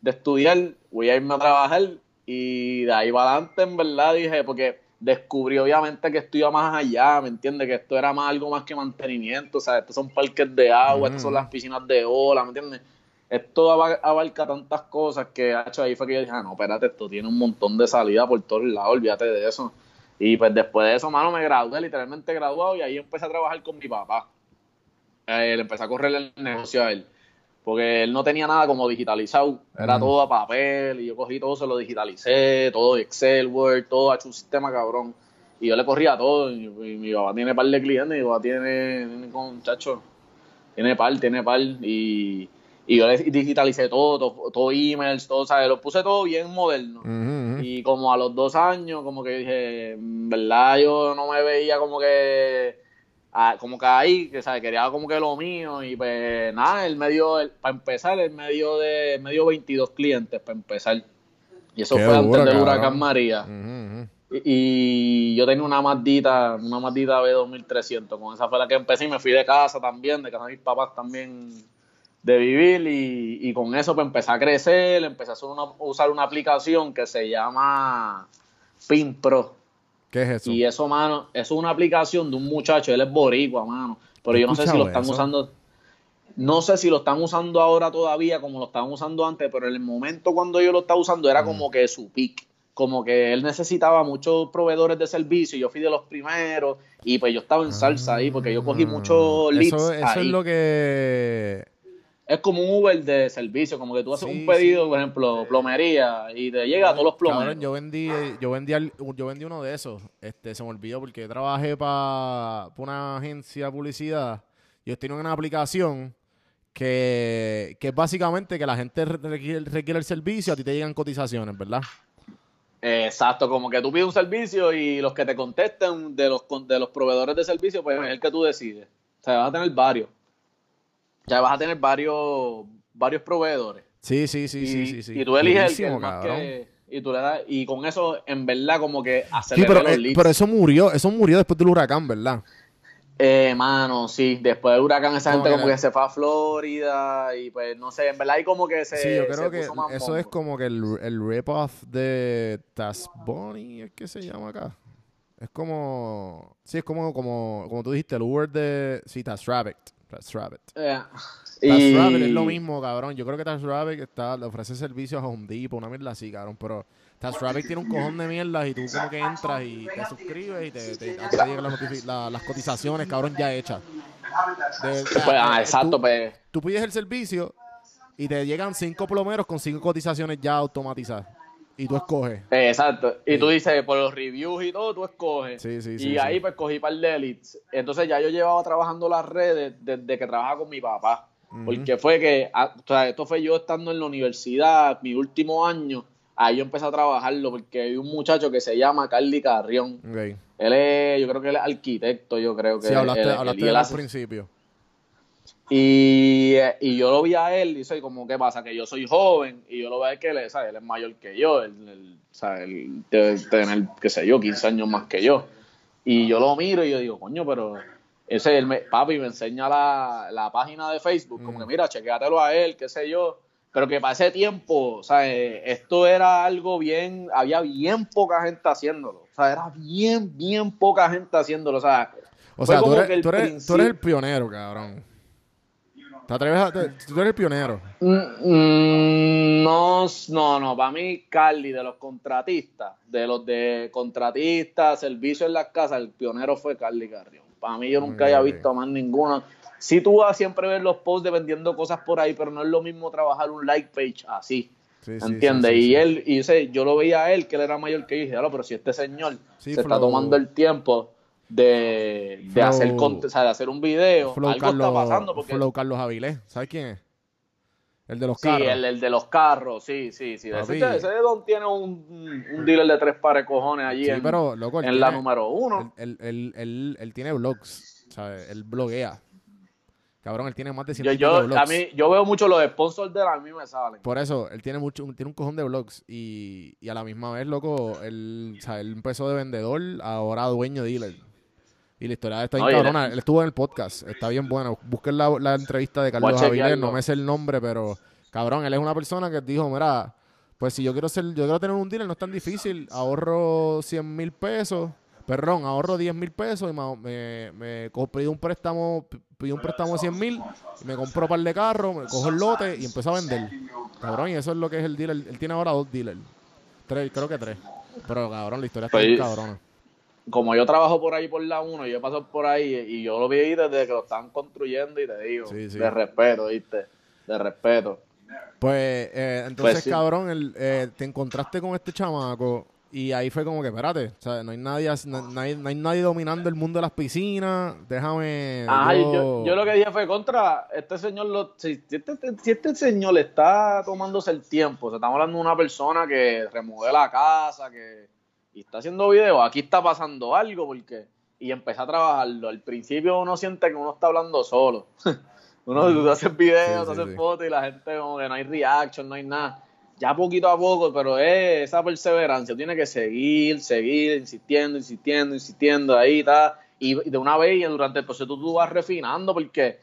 de estudiar, voy a irme a trabajar. Y de ahí para adelante, en verdad, dije, porque descubrí obviamente que esto iba más allá, ¿me entiendes? Que esto era más algo más que mantenimiento, o sea, estos son parques de agua, estas son Mm. las piscinas de ola, ¿me entiendes? Esto aba- abarca tantas cosas que, hecho, ahí fue que yo dije, ah, no, espérate, esto tiene un montón de salida por todos lados, olvídate de eso. Y pues después de eso, mano, me gradué, literalmente graduado, y ahí empecé a trabajar con mi papá. Eh, le empecé a correr el negocio a él. Porque él no tenía nada como digitalizado, era todo a papel y yo cogí todo, se lo digitalicé, todo Excel, Word, todo, ha hecho un sistema cabrón. Y yo le corría todo, y, y mi papá tiene par de clientes, mi papá tiene, tiene con chacho, tiene par, tiene par, y, y yo le digitalicé todo, todo, todo emails, todo, ¿sabes? Lo puse todo bien moderno. Y como a los dos años, como que dije, en verdad yo no me veía como que, ah, como que ahí, que ¿sabes? quería como que lo mío. Y pues nada, él me dio, el- para empezar, él me dio, de, me dio 22 clientes para empezar. Y eso Qué fue antes del huracán María. Y, y yo tenía una Mazdita, una Mazdita B2300. Con esa fue la que empecé y me fui de casa también, de casa de mis papás también de vivir y, y con eso pues empecé a crecer, empecé a hacer una- usar una aplicación que se llama Pin Pro. ¿Qué es eso? Y eso, mano, eso es una aplicación de un muchacho, él es boricua, mano. Pero yo no sé si lo están eso? usando, no sé si lo están usando ahora todavía como lo estaban usando antes, pero en el momento cuando yo lo estaba usando era como que su pick. Como que él necesitaba muchos proveedores de servicio yo fui de los primeros y pues yo estaba en salsa ahí porque yo cogí muchos leads Ah, Eso, eso ahí. es lo que. Es como un Uber de servicio, como que tú haces Sí, un pedido, sí. por ejemplo, plomería, y te llega a todos los plomeros. Cabrón, yo vendí, yo vendí, al- yo vendí uno de esos. Este, se me olvidó porque trabajé para una agencia de publicidad. Ellos tienen una aplicación que, que es básicamente que la gente re- requiere, requiere el servicio, a ti te llegan cotizaciones, ¿verdad? Exacto, como que tú pides un servicio y los que te contesten de los, de los proveedores de servicio, pues es el que tú decides. O sea, vas a tener varios. Ya vas a tener varios, varios proveedores. Sí, sí, sí, y, sí, sí, sí. y tú eliges el más que- y tú le das, y con eso, en verdad, como que Sí, acelera pero, los eh, pero eso murió, eso murió después del huracán, ¿verdad? Eh, mano, sí, después del huracán esa gente como que se fue a Florida y pues no sé, en verdad y como que se Sí, yo creo que eso es como que el, el rip-off de Taz Bunny, es que se llama acá. Es como, sí, es como, como, como tú dijiste, el Uber de, sí, Taz Rabbit, Taz Rabbit. Taz y- Rabbit es lo mismo, cabrón. Yo creo que Taz Rabbit está, le ofrece servicios a Home Depot, una mierda así, cabrón, pero Taz Rabbit tiene un cojón de mierdas y tú como que entras y te suscribes y te, te, te llegan las, la- las cotizaciones, cabrón, ya hechas. De- pues, ah, eh, exacto, tú- pues tú pides el servicio y te llegan cinco plomeros con cinco cotizaciones ya automatizadas. Y tú escoges. Eh, Exacto. Y Sí. tú dices, por los reviews y todo, tú escoges. Sí, sí, y sí, ahí sí. pues cogí par de leads. Entonces ya yo llevaba trabajando las redes desde que trabajaba con mi papá. Porque fue que, o sea, esto fue yo estando en la universidad, mi último año, ahí yo empecé a trabajarlo porque hay un muchacho que se llama Carly Carrión. Ok. Él es, yo creo que él es arquitecto, yo creo que Sí, hablaste, él- hablaste y de él él hace- principio. Y, eh, y yo lo vi a él y soy como, ¿qué pasa? Que yo soy joven y yo lo veo a él que él, es- ¿sabes? él es mayor que yo, él, él, ¿sabes? él debe tener, qué sé yo, 15 años más que yo. Y yo lo miro y yo digo, coño, pero ese él me, papi me enseña la, la página de Facebook, como que mira, chequéatelo a él, qué sé yo. Pero que para ese tiempo, ¿sabes? Esto era algo bien, había bien poca gente haciéndolo. O sea, era bien, bien poca gente haciéndolo. O sea, O sea, tú eres, tú, eres, tú eres el pionero, cabrón. ¿Te atreves a...? te- tú eres el pionero. Mm, No, no, no. Para mí, Carly, de los contratistas, de los de contratistas, servicio en las casas, el pionero fue Carly Carrión. Para mí, yo nunca Ok, había visto más ninguno. Sí, tú vas a siempre ver los posts de vendiendo cosas por ahí, pero no es lo mismo trabajar un like page así. Sí, ¿Entiendes? sí, sí, y él, y yo, sé, yo lo veía a él, que él era mayor que yo, y dije, "Diablo, pero si este señor se está tomando el tiempo de, de Flow- hacer, o sea, de hacer un video, Flow algo Carlos, está pasando. Porque Flow Carlos Avilés. ¿Sabes quién es? El de los Sí, carros. el, el de los carros, sí, sí, sí. Ese, Papi. ese don tiene un, un dealer de tres pares cojones allí Sí, en, pero, loco, en la número uno. Él, él, él, él- tiene blogs, ¿sabes? Él bloguea. Cabrón, él tiene más de 100 Yo, de yo, blogs. a mí, yo veo mucho los sponsors de él, a mí me salen. Por eso, él tiene mucho, tiene un cojón de blogs y, y a la misma vez, loco, él, o sea, él empezó de vendedor, ahora dueño de dealer. Y la historia está bien Oye, cabrona. Él estuvo en el podcast, está bien buena. Busquen la, la entrevista de Carlos chequearlo. no me sé el nombre, pero cabrón, él es una persona que dijo, mira, pues si yo quiero ser, yo quiero tener un dealer, no es tan difícil, ahorro 100 mil pesos, perdón, ahorro 10 mil pesos y me, me un préstamo, pido un préstamo de 100 mil, me compro un par de carros, me cojo el lote y empiezo a vender. Cabrón, y eso es lo que es el dealer. Él tiene ahora dos dealers. Tres, creo que tres. Pero cabrón, la historia está Pues, bien cabrona. Como yo trabajo por ahí por la 1, yo he pasado por ahí y yo lo vi desde que lo estaban construyendo y te digo, Sí, sí. de respeto, ¿viste? de respeto. Pues, eh, entonces, Pues sí. cabrón, el, eh, te encontraste con este chamaco y ahí fue como que, espérate, o sea, no hay nadie, no, no hay, no hay nadie dominando el mundo de las piscinas, déjame... Ajá, y yo- yo, yo lo que dije fue contra este señor, lo, si, si este, si este señor está tomándose el tiempo, o sea, estamos hablando de una persona que remueve la casa, que y está haciendo videos, aquí está pasando algo, porque y empecé a trabajarlo. Al principio uno siente que uno está hablando solo. uno tú haces videos, Sí, sí, haces sí. fotos y la gente como que no hay reaction, no hay nada. Ya poquito a poco, pero es esa perseverancia. Tiene que seguir, seguir, insistiendo, insistiendo, insistiendo, ahí está. Y de una vez y durante el proceso tú vas refinando porque,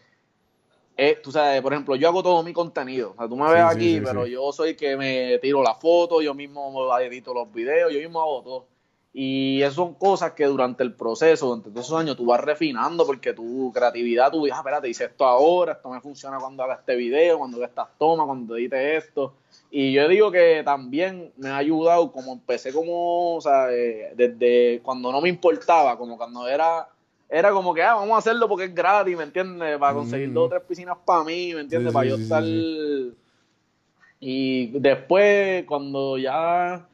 eh, tú sabes, por ejemplo, yo hago todo mi contenido. O sea, tú me ves sí, aquí, sí, pero yo soy que me tiro la foto, yo mismo edito los videos, yo mismo hago todo. Y esas son cosas que durante el proceso, durante todos esos años, tú vas refinando porque tu creatividad, tú dices, ah, espérate, hice esto ahora, esto me funciona cuando haga este video, cuando haga estas tomas, cuando edite esto. Y yo digo que también me ha ayudado, como empecé como, o sea, eh, desde cuando no me importaba, como cuando era, era como que, ah, vamos a hacerlo porque es gratis, ¿me entiendes? Para conseguir Mm. dos o tres piscinas para mí, ¿me entiendes? Sí, para sí, yo estar... sí. Y después, cuando ya,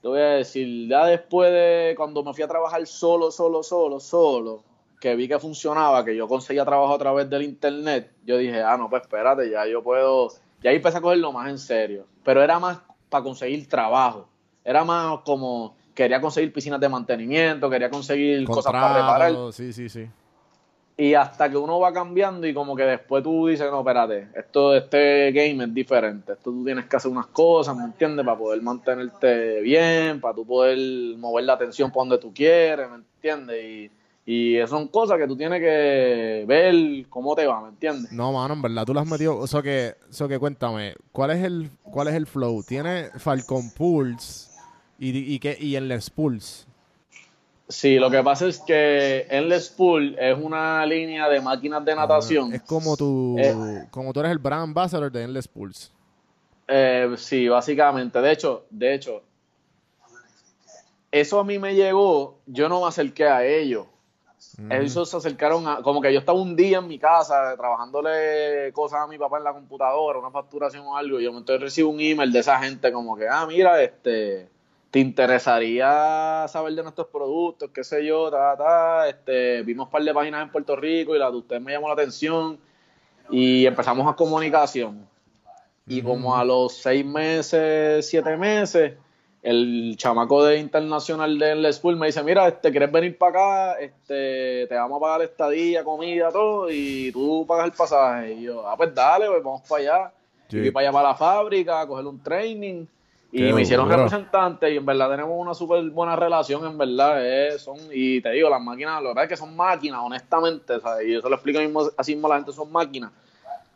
te voy a decir, ya después de cuando me fui a trabajar solo, solo, solo, solo, que vi que funcionaba, que yo conseguía trabajo a través del internet, yo dije, ah, no, pues espérate, ya yo puedo, ya ahí empecé a cogerlo más en serio. Pero era más para conseguir trabajo. Era más como, quería conseguir piscinas de mantenimiento, quería conseguir cosas para reparar. Sí, sí, sí. Y hasta que uno va cambiando y como que después tú dices, no, espérate, esto, este game es diferente. Esto tú tienes que hacer unas cosas, ¿me entiendes? Para poder mantenerte bien, para tú poder mover la atención para donde tú quieres, ¿me entiendes? Y, y son cosas que tú tienes que ver cómo te va, ¿me entiendes? No, mano, en verdad tú lo has metido. O sea que, eso que cuéntame, ¿cuál es el, cuál es el flow? Tiene Falcon Pulse y, y, qué- y Endless Pulse. Sí, lo que pasa es que Endless Pool es una línea de máquinas de natación. Ah, Es como tú, Eh. como tú eres el brand ambassador de Endless Pulse. Eh, sí, básicamente. De hecho, de hecho, eso a mí me llegó, yo no me acerqué a ellos. Ellos se acercaron a, como que yo estaba un día en mi casa trabajándole cosas a mi papá en la computadora, una facturación o algo, y yo entonces recibo un email de esa gente como que, ah, mira, este, ¿te interesaría saber de nuestros productos? qué sé yo, ta, ta, este, vimos un par de páginas en Puerto Rico y la de usted me llamó la atención y empezamos a comunicación. Y como a los seis meses, siete meses, el chamaco de internacional de Pool me dice, mira, este, ¿quieres venir para acá? Este, te vamos a pagar estadía, comida, todo, y tú pagas el pasaje. Y yo, ah, pues dale, pues vamos para allá. Sí. Y para allá para la fábrica a coger un training. Y Qué me hicieron representante y en verdad tenemos una súper buena relación, en verdad. eh, son, y te digo, las máquinas, la verdad es que son máquinas, honestamente, ¿sabes? Y se lo explico mismo, así mismo a la gente, son máquinas.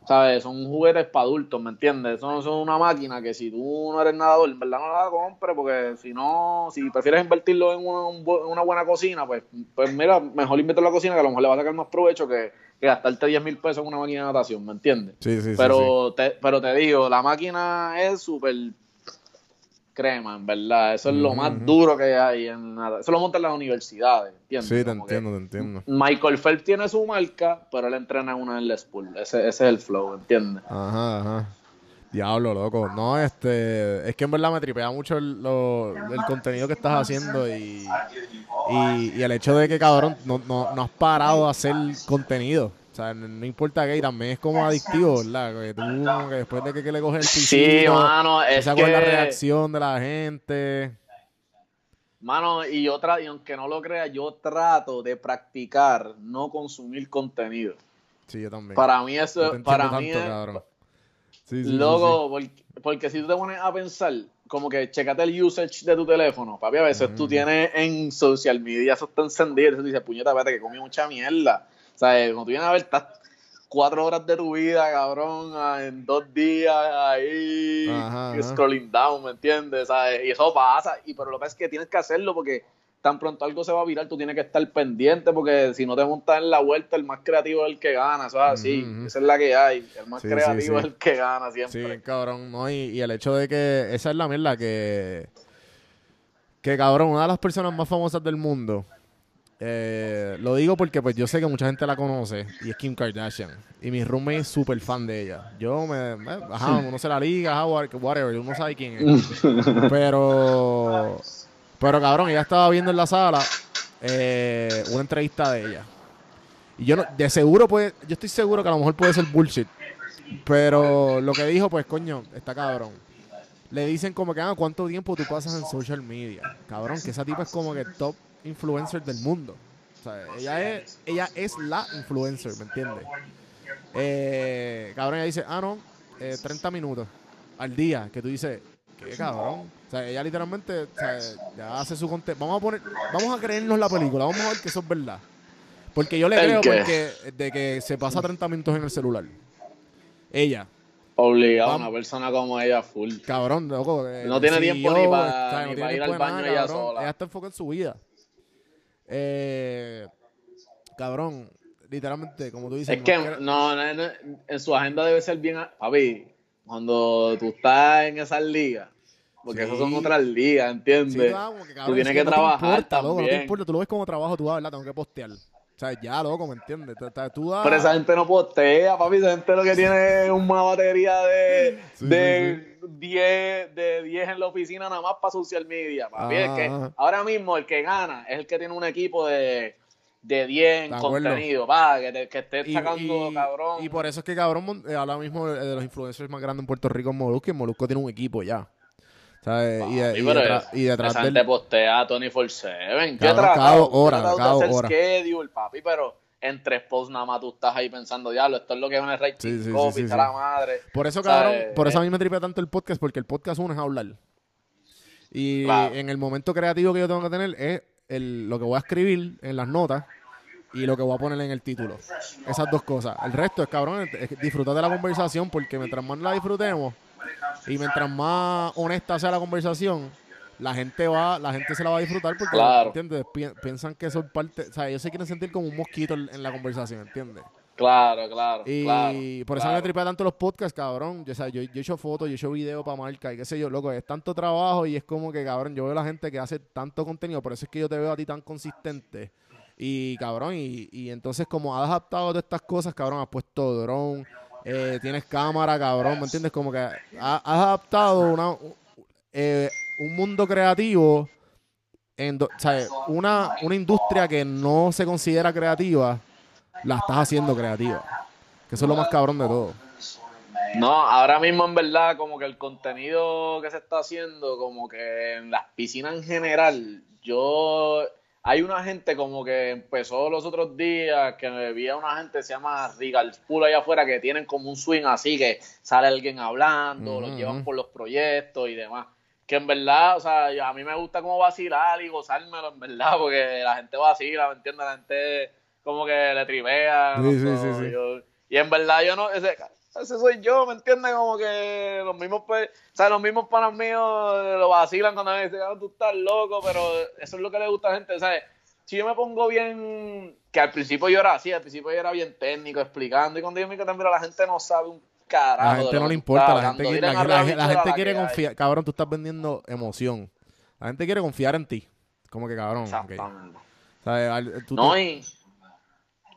¿Sabes? Son juguetes para adultos, ¿me entiendes? Eso no son una máquina que si tú no eres nadador, en verdad no la compres, porque si no, si prefieres invertirlo en una, un bu- en una buena cocina, pues, pues mira, mejor invierte en la cocina que a lo mejor le va a sacar más provecho que, que gastarte 10 mil pesos en una máquina de natación, ¿me entiendes? Sí, sí, sí, pero, Te, pero te digo, la máquina es súper crema, en verdad. Eso es lo más duro que hay en nada. Eso lo montan las universidades, ¿entiendes? Sí, te Como entiendo, te entiendo. Michael Phelps tiene su marca, pero él entrena en una en Les Pool. Ese, ese es el flow, ¿entiendes? Ajá, ajá. Diablo, loco. No, este. Es que en verdad me tripea mucho el, lo- el contenido que estás haciendo y, y, y el hecho de que, cabrón, no, no, no has parado de hacer contenido. O sea, no, no importa qué, y también es como adictivo, ¿verdad? Que tú, como que después de que, que le coges el Sí, piscino, mano, es la reacción de la gente. Mano, y, yo tra- y aunque no lo crea, yo trato de practicar no consumir contenido. Sí, yo también. Para mí eso, te para mí tanto, es, cabrón. Sí, sí, sí, Loco, Porque, porque si tú te pones a pensar, como que checate el usage de tu teléfono, papi, a veces tú tienes en social media, eso está encendido, eso tú dices, puñeta, espérate, que comí mucha mierda. O sea, cuando tú vienes a ver, estás cuatro horas de tu vida, cabrón, ah, en dos días ahí, Ajá, ajá. scrolling down, ¿me entiendes? ¿Sabes? Y eso pasa, y pero lo que pasa es que tienes que hacerlo porque tan pronto algo se va a virar, tú tienes que estar pendiente porque si no te montas en la vuelta, el más creativo es el que gana, eso es así, esa es la que hay, el más Sí, sí, creativo sí. es el que gana Sí, siempre. bien cabrón, ¿no? Y, y el hecho de que esa es la mierda que, que cabrón, una de las personas más famosas del mundo Eh, lo digo porque pues yo sé que mucha gente la conoce y es Kim Kardashian. Y mi roommate es súper fan de ella. Yo me, me- ajá, uno se la liga, ajá, what- whatever, uno sabe quién es. Pero, pero cabrón, ella estaba viendo en la sala eh, una entrevista de ella. Y yo no, de seguro puede, yo estoy seguro que a lo mejor puede ser bullshit. Pero lo que dijo, pues coño, está cabrón. Le dicen como que, ah, ¿cuánto tiempo tú pasas en social media? Cabrón, que esa tipa es como que top influencer del mundo. O sea, ella es, ella es la influencer, ¿me entiendes? Eh, cabrón, ella dice, ah, no, eh, 30 minutos al día, que tú dices, ¿qué cabrón? O sea, ella literalmente, o sea, ya hace su contenido. Vamos a poner, vamos a creernos la película, vamos a ver que eso es verdad. Porque yo le ¿El creo qué? porque de que se pasa 30 minutos en el celular. Ella, Obligado a una persona como ella, full. cabrón, loco. eh, No tiene tiempo ni pa- está, ni no pa tiene ir al baño ella cabrón. sola. Ella está enfocada en su vida. Eh, cabrón, literalmente, como tú dices. Es no que no, no, no, en su agenda debe ser bien. Papi, cuando tú estás en esas ligas, porque Sí. esas son otras ligas, Sí, ¿entiendes? tú, ah, como que, tú cabrón, tienes es que te trabajar importa, loco, no te también. importa. Tú lo ves como trabajo, tú, ah, ¿verdad? Tengo que postear. O sea, ya, loco, ¿me entiendes? Tú- das- Pero esa gente no postea, papi. Esa gente lo que tiene es una batería de, Sí, de, 10, de 10 en la oficina nada más para social media, papi. Es que ahora mismo el que gana es el que tiene un equipo de, de 10 en contenido, pa, que, te- que esté Y- sacando, y, cabrón. y por eso es que, cabrón, eh, ahora mismo eh, de los influencers más grandes en Puerto Rico es Molusco. Y Molusco tiene un equipo ya. ¿Sabes? y, de- Papi, y detrás, y detrás esa del. gente postea 24-7. Yo he tratado, yo he hora, tratado de hacer hora. schedule, papi, pero en tres posts nada más tú estás ahí pensando, diablo, esto es lo que viene el rating Sí, copy, sí, está la madre. Por eso, ¿Sabes? cabrón, por eso a mí me tripea tanto el podcast, porque el podcast uno es hablar. Y Claro. en el momento creativo que yo tengo que tener es el, lo que voy a escribir en las notas y lo que voy a poner en el título. Esas dos cosas. El resto es, cabrón, es disfrutar de la conversación, porque mientras más la disfrutemos y mientras más honesta sea la conversación, la gente va, la gente se la va a disfrutar porque, Claro. ¿entiendes? Pi- piensan que son parte, o sea, ellos se quieren sentir como un mosquito en la conversación, ¿entiendes? Claro, claro, Y claro. por eso me tripea tanto los podcasts, cabrón. Yo, o sea, yo, yo he hecho fotos, yo he hecho videos para marca y qué sé yo, loco. Es tanto trabajo y es como que, cabrón, yo veo a la gente que hace tanto contenido. Por eso es que yo te veo a ti tan consistente. Y, cabrón, y, y entonces como has adaptado todas estas cosas, cabrón, has puesto drone, eh, tienes cámara, cabrón, ¿me entiendes? Como que ha- has adaptado una, eh, un mundo creativo, en do- o sea, una, una industria que no se considera creativa, la estás haciendo creativa. Que eso es lo más cabrón de todo. No, ahora mismo en verdad como que el contenido que se está haciendo, como que en las piscinas en general, yo... Hay una gente como que empezó los otros días, que me vi a una gente que se llama Regal Pool allá afuera, que tienen como un swing así, que sale alguien hablando, los Ujú, llevan por los proyectos y demás. Que en verdad, o sea, a mí me gusta como vacilar y gozármelo, en verdad, porque la gente vacila, ¿me entiendes? La gente como que le trivea. Sí, no sí, sé, sí, y en verdad yo no, ese, ese soy yo, ¿me entiendes? Como que los mismos, pues, o sea, los mismos panas míos eh, lo vacilan cuando me dicen, "Ah, tú estás loco, pero eso es lo que le gusta a la gente, ¿sabes? Si yo me pongo bien, que al principio yo era así, al principio yo era bien técnico, explicando, y cuando yo me quedé, mira, la gente no sabe un carajo. La gente no le importa, la gente quiere, la, gente quiere hay. confiar. Cabrón, tú estás vendiendo emoción. La gente quiere confiar en ti. Como que cabrón. Exactamente. Al- tú- No, y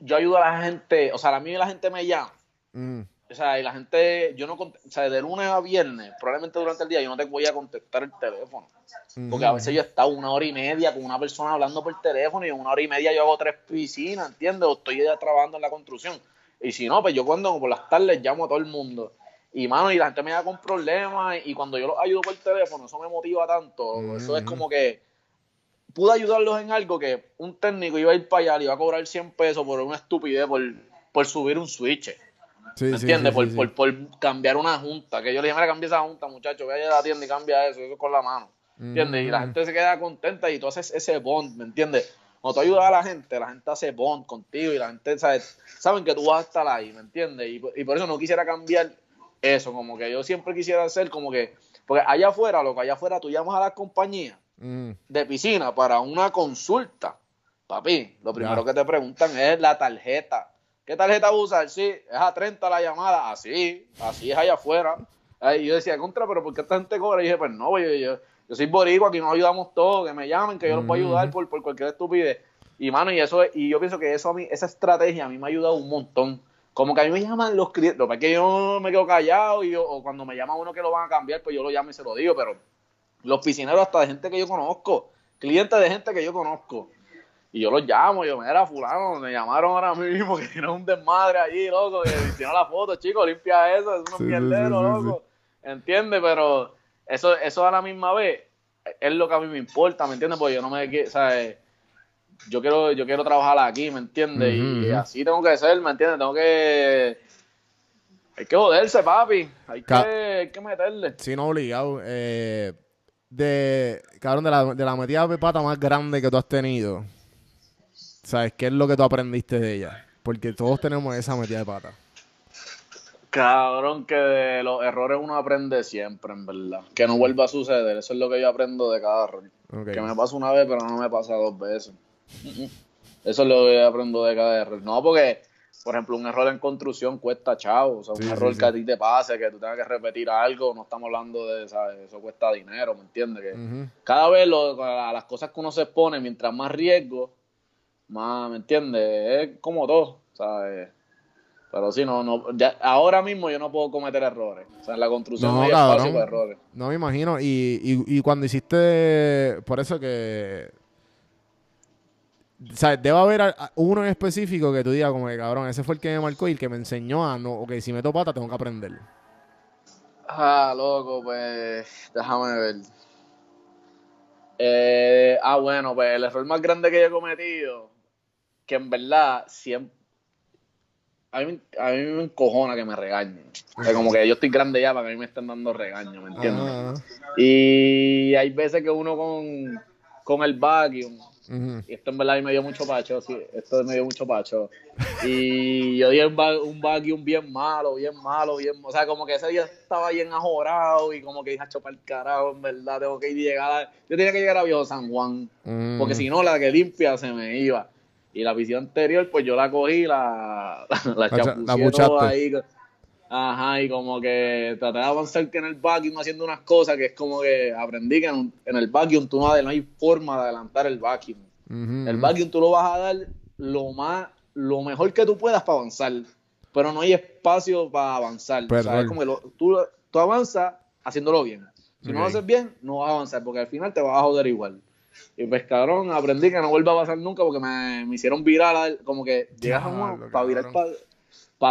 yo ayudo a la gente, o sea, a mí la gente me llama, Mm, o sea, y la gente, yo no, o sea, de lunes a viernes, probablemente durante el día yo no te voy a contestar el teléfono. Porque a veces yo he estado una hora y media con una persona hablando por teléfono y en una hora y media yo hago tres piscinas, ¿entiendes? O estoy ya trabajando en la construcción. Y si no, pues yo cuando por las tardes llamo a todo el mundo. Y mano, y la gente me da con problemas y cuando yo los ayudo por teléfono, eso me motiva tanto. Eso es como que pude ayudarlos en algo que un técnico iba a ir para allá y iba a cobrar 100 pesos por una estupidez, por, por subir un switch. Sí, ¿Me entiendes? sí, por, sí, por, por cambiar una junta. Que yo le dije, mira, cambia esa junta, muchacho. Ve allá a la tienda y cambia eso. Eso es con la mano. ¿Entiendes? Y la Mm. gente se queda contenta y tú haces ese bond, ¿me entiendes? Cuando tú ayudas a la gente, la gente hace bond contigo y la gente sabe, saben que tú vas a estar ahí, ¿me entiendes? Y, por- y por eso no quisiera cambiar eso. Como que yo siempre quisiera hacer como que... Porque allá afuera, lo que allá afuera, tú llamas a las compañías Mm, de piscina para una consulta, papi, lo primero que te preguntan es la tarjeta. ¿Qué tarjeta usar? Sí, es a 30 la llamada. Así, así es allá afuera. Ahí yo decía, contra, pero ¿por qué esta gente cobra? Y dije, pues no, yo, yo, yo soy boricua, aquí nos ayudamos todos, que me llamen, que yo los puedo ayudar por, por cualquier estupidez. Y mano, y eso, y yo pienso que eso a mí, esa estrategia a mí me ha ayudado un montón. Como que a mí me llaman los clientes, lo que yo me quedo callado y yo, o cuando me llama uno que lo van a cambiar, pues yo lo llamo y se lo digo, pero los piscineros hasta de gente que yo conozco, clientes de gente que yo conozco. Y yo los llamo, yo, mira, fulano, me llamaron ahora mismo que tiene un desmadre allí, loco, que hicieron la foto, chicos, limpia eso, es unos Sí, sí, loco. ¿Entiendes? Pero eso, eso a la misma vez es lo que a mí me importa, ¿me entiendes? Porque yo no me quiero, ¿sabes? Yo quiero, yo quiero trabajar aquí, ¿me entiendes? Y así tengo que ser, ¿me entiendes? Tengo que... Hay que joderse, papi. Hay Ca- que, hay que meterle. Sí, no obligado. Eh, de, cabrón, de la, de la metida de pata más grande que tú has tenido. ¿Sabes? ¿Qué es lo que tú aprendiste de ella? Porque todos tenemos esa metida de pata. Cabrón, que de los errores uno aprende siempre, en verdad. Que no vuelva a suceder. Eso es lo que yo aprendo de cada error. Que me pasa una vez, pero no me pasa dos veces. Eso es lo que yo aprendo de cada error. No, porque, por ejemplo, un error en construcción cuesta chavo. O sea, un Sí, error sí. que a ti te pase, que tú tengas que repetir algo, no estamos hablando de, ¿sabes? Eso cuesta dinero, ¿me entiendes? Que cada vez lo- a las cosas que uno se expone, mientras más riesgo, más, ¿me entiendes? Es como todo, ¿sabes? Pero sí, no, no, ya- ahora mismo yo no puedo cometer errores. O sea, en la construcción no, No, hay espacio para errores. No me imagino. Y, y, y cuando hiciste. Por eso que. O sea, debe haber uno en específico que tú digas, como que cabrón, ese fue el que me marcó y el que me enseñó a no. Ok, si meto pata, tengo que aprender. Ah, loco, pues déjame ver. Eh, ah, bueno, pues el error más grande que yo he cometido, que en verdad siempre... A mí, a mí me encojona que me regañen. O sea, como que yo estoy grande ya para que a mí me estén dando regaño, ¿me entiendes? Ah, Y hay veces que uno con, con el vacuum, y esto en verdad me dio mucho pacho, sí, esto me dio mucho pacho. Y yo di un, va- un vacuum bien malo, bien malo, bien, o sea, como que ese día estaba bien ajorado y como que dije, chopar el carajo, en verdad, tengo que ir llegar a, yo tenía que llegar a Viejo San Juan, Mm. porque si no, la que limpia se me iba. Y la visión anterior, pues yo la cogí, la, la, la, toda ahí. Ajá, y como que traté de avanzar que en el vacuum haciendo unas cosas que es como que aprendí que en, un- en el vacuum tú no, no hay forma de adelantar el vacuum. Ujú, El ujú. vacuum tú lo vas a dar lo más, lo mejor que tú puedas para avanzar, pero no hay espacio para avanzar. O sea, es como que lo- tú, tú avanzas haciéndolo bien. Si no lo haces bien, no vas a avanzar, porque al final te vas a joder igual. Y pues cabrón, aprendí que no vuelva a pasar nunca porque me, me hicieron viral, al- como que llegas a uno para virar para...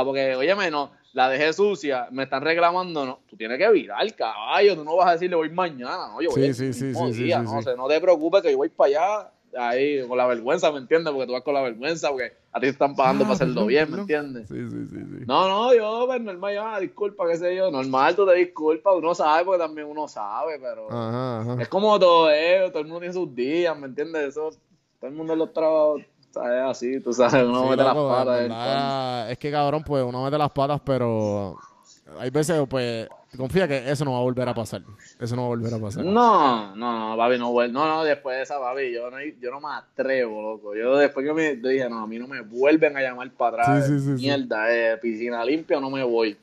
porque, óyeme, no, la dejé sucia, me están reclamando, no, tú tienes que virar, caballo, tú no vas a decirle voy mañana, no, yo voy Sí, el sí, sí, mismo sí, sí, día, no, sí. O sea, no te preocupes que yo voy para allá, ahí, con la vergüenza, ¿me entiendes? Porque tú vas con la vergüenza, porque a ti te están pagando Ah, para hacerlo bien. ¿me entiendes? Sí, sí, sí, sí. No, no, yo, pues normal, ya, disculpa, qué sé yo, normal, tú te disculpas, uno sabe, porque también uno sabe, pero... Ajá, ajá. Es como todo, eh, todo el mundo tiene sus días, ¿me entiendes? Eso, todo el mundo en los trabajos, ¿sabes? Así, tú sabes, uno Sí, mete las patas. verdad, es que cabrón, pues uno mete las patas, pero hay veces, pues, confía que eso no va a volver a pasar. Eso no va a volver a pasar. No, no, no, papi, no vuelve. No, no, después de esa, papi, yo no, yo no me atrevo, loco. Yo después que me yo dije, no, a mí no me vuelven a llamar para atrás. Sí, sí, sí, sí. Mierda, eh, piscina limpia, no me voy.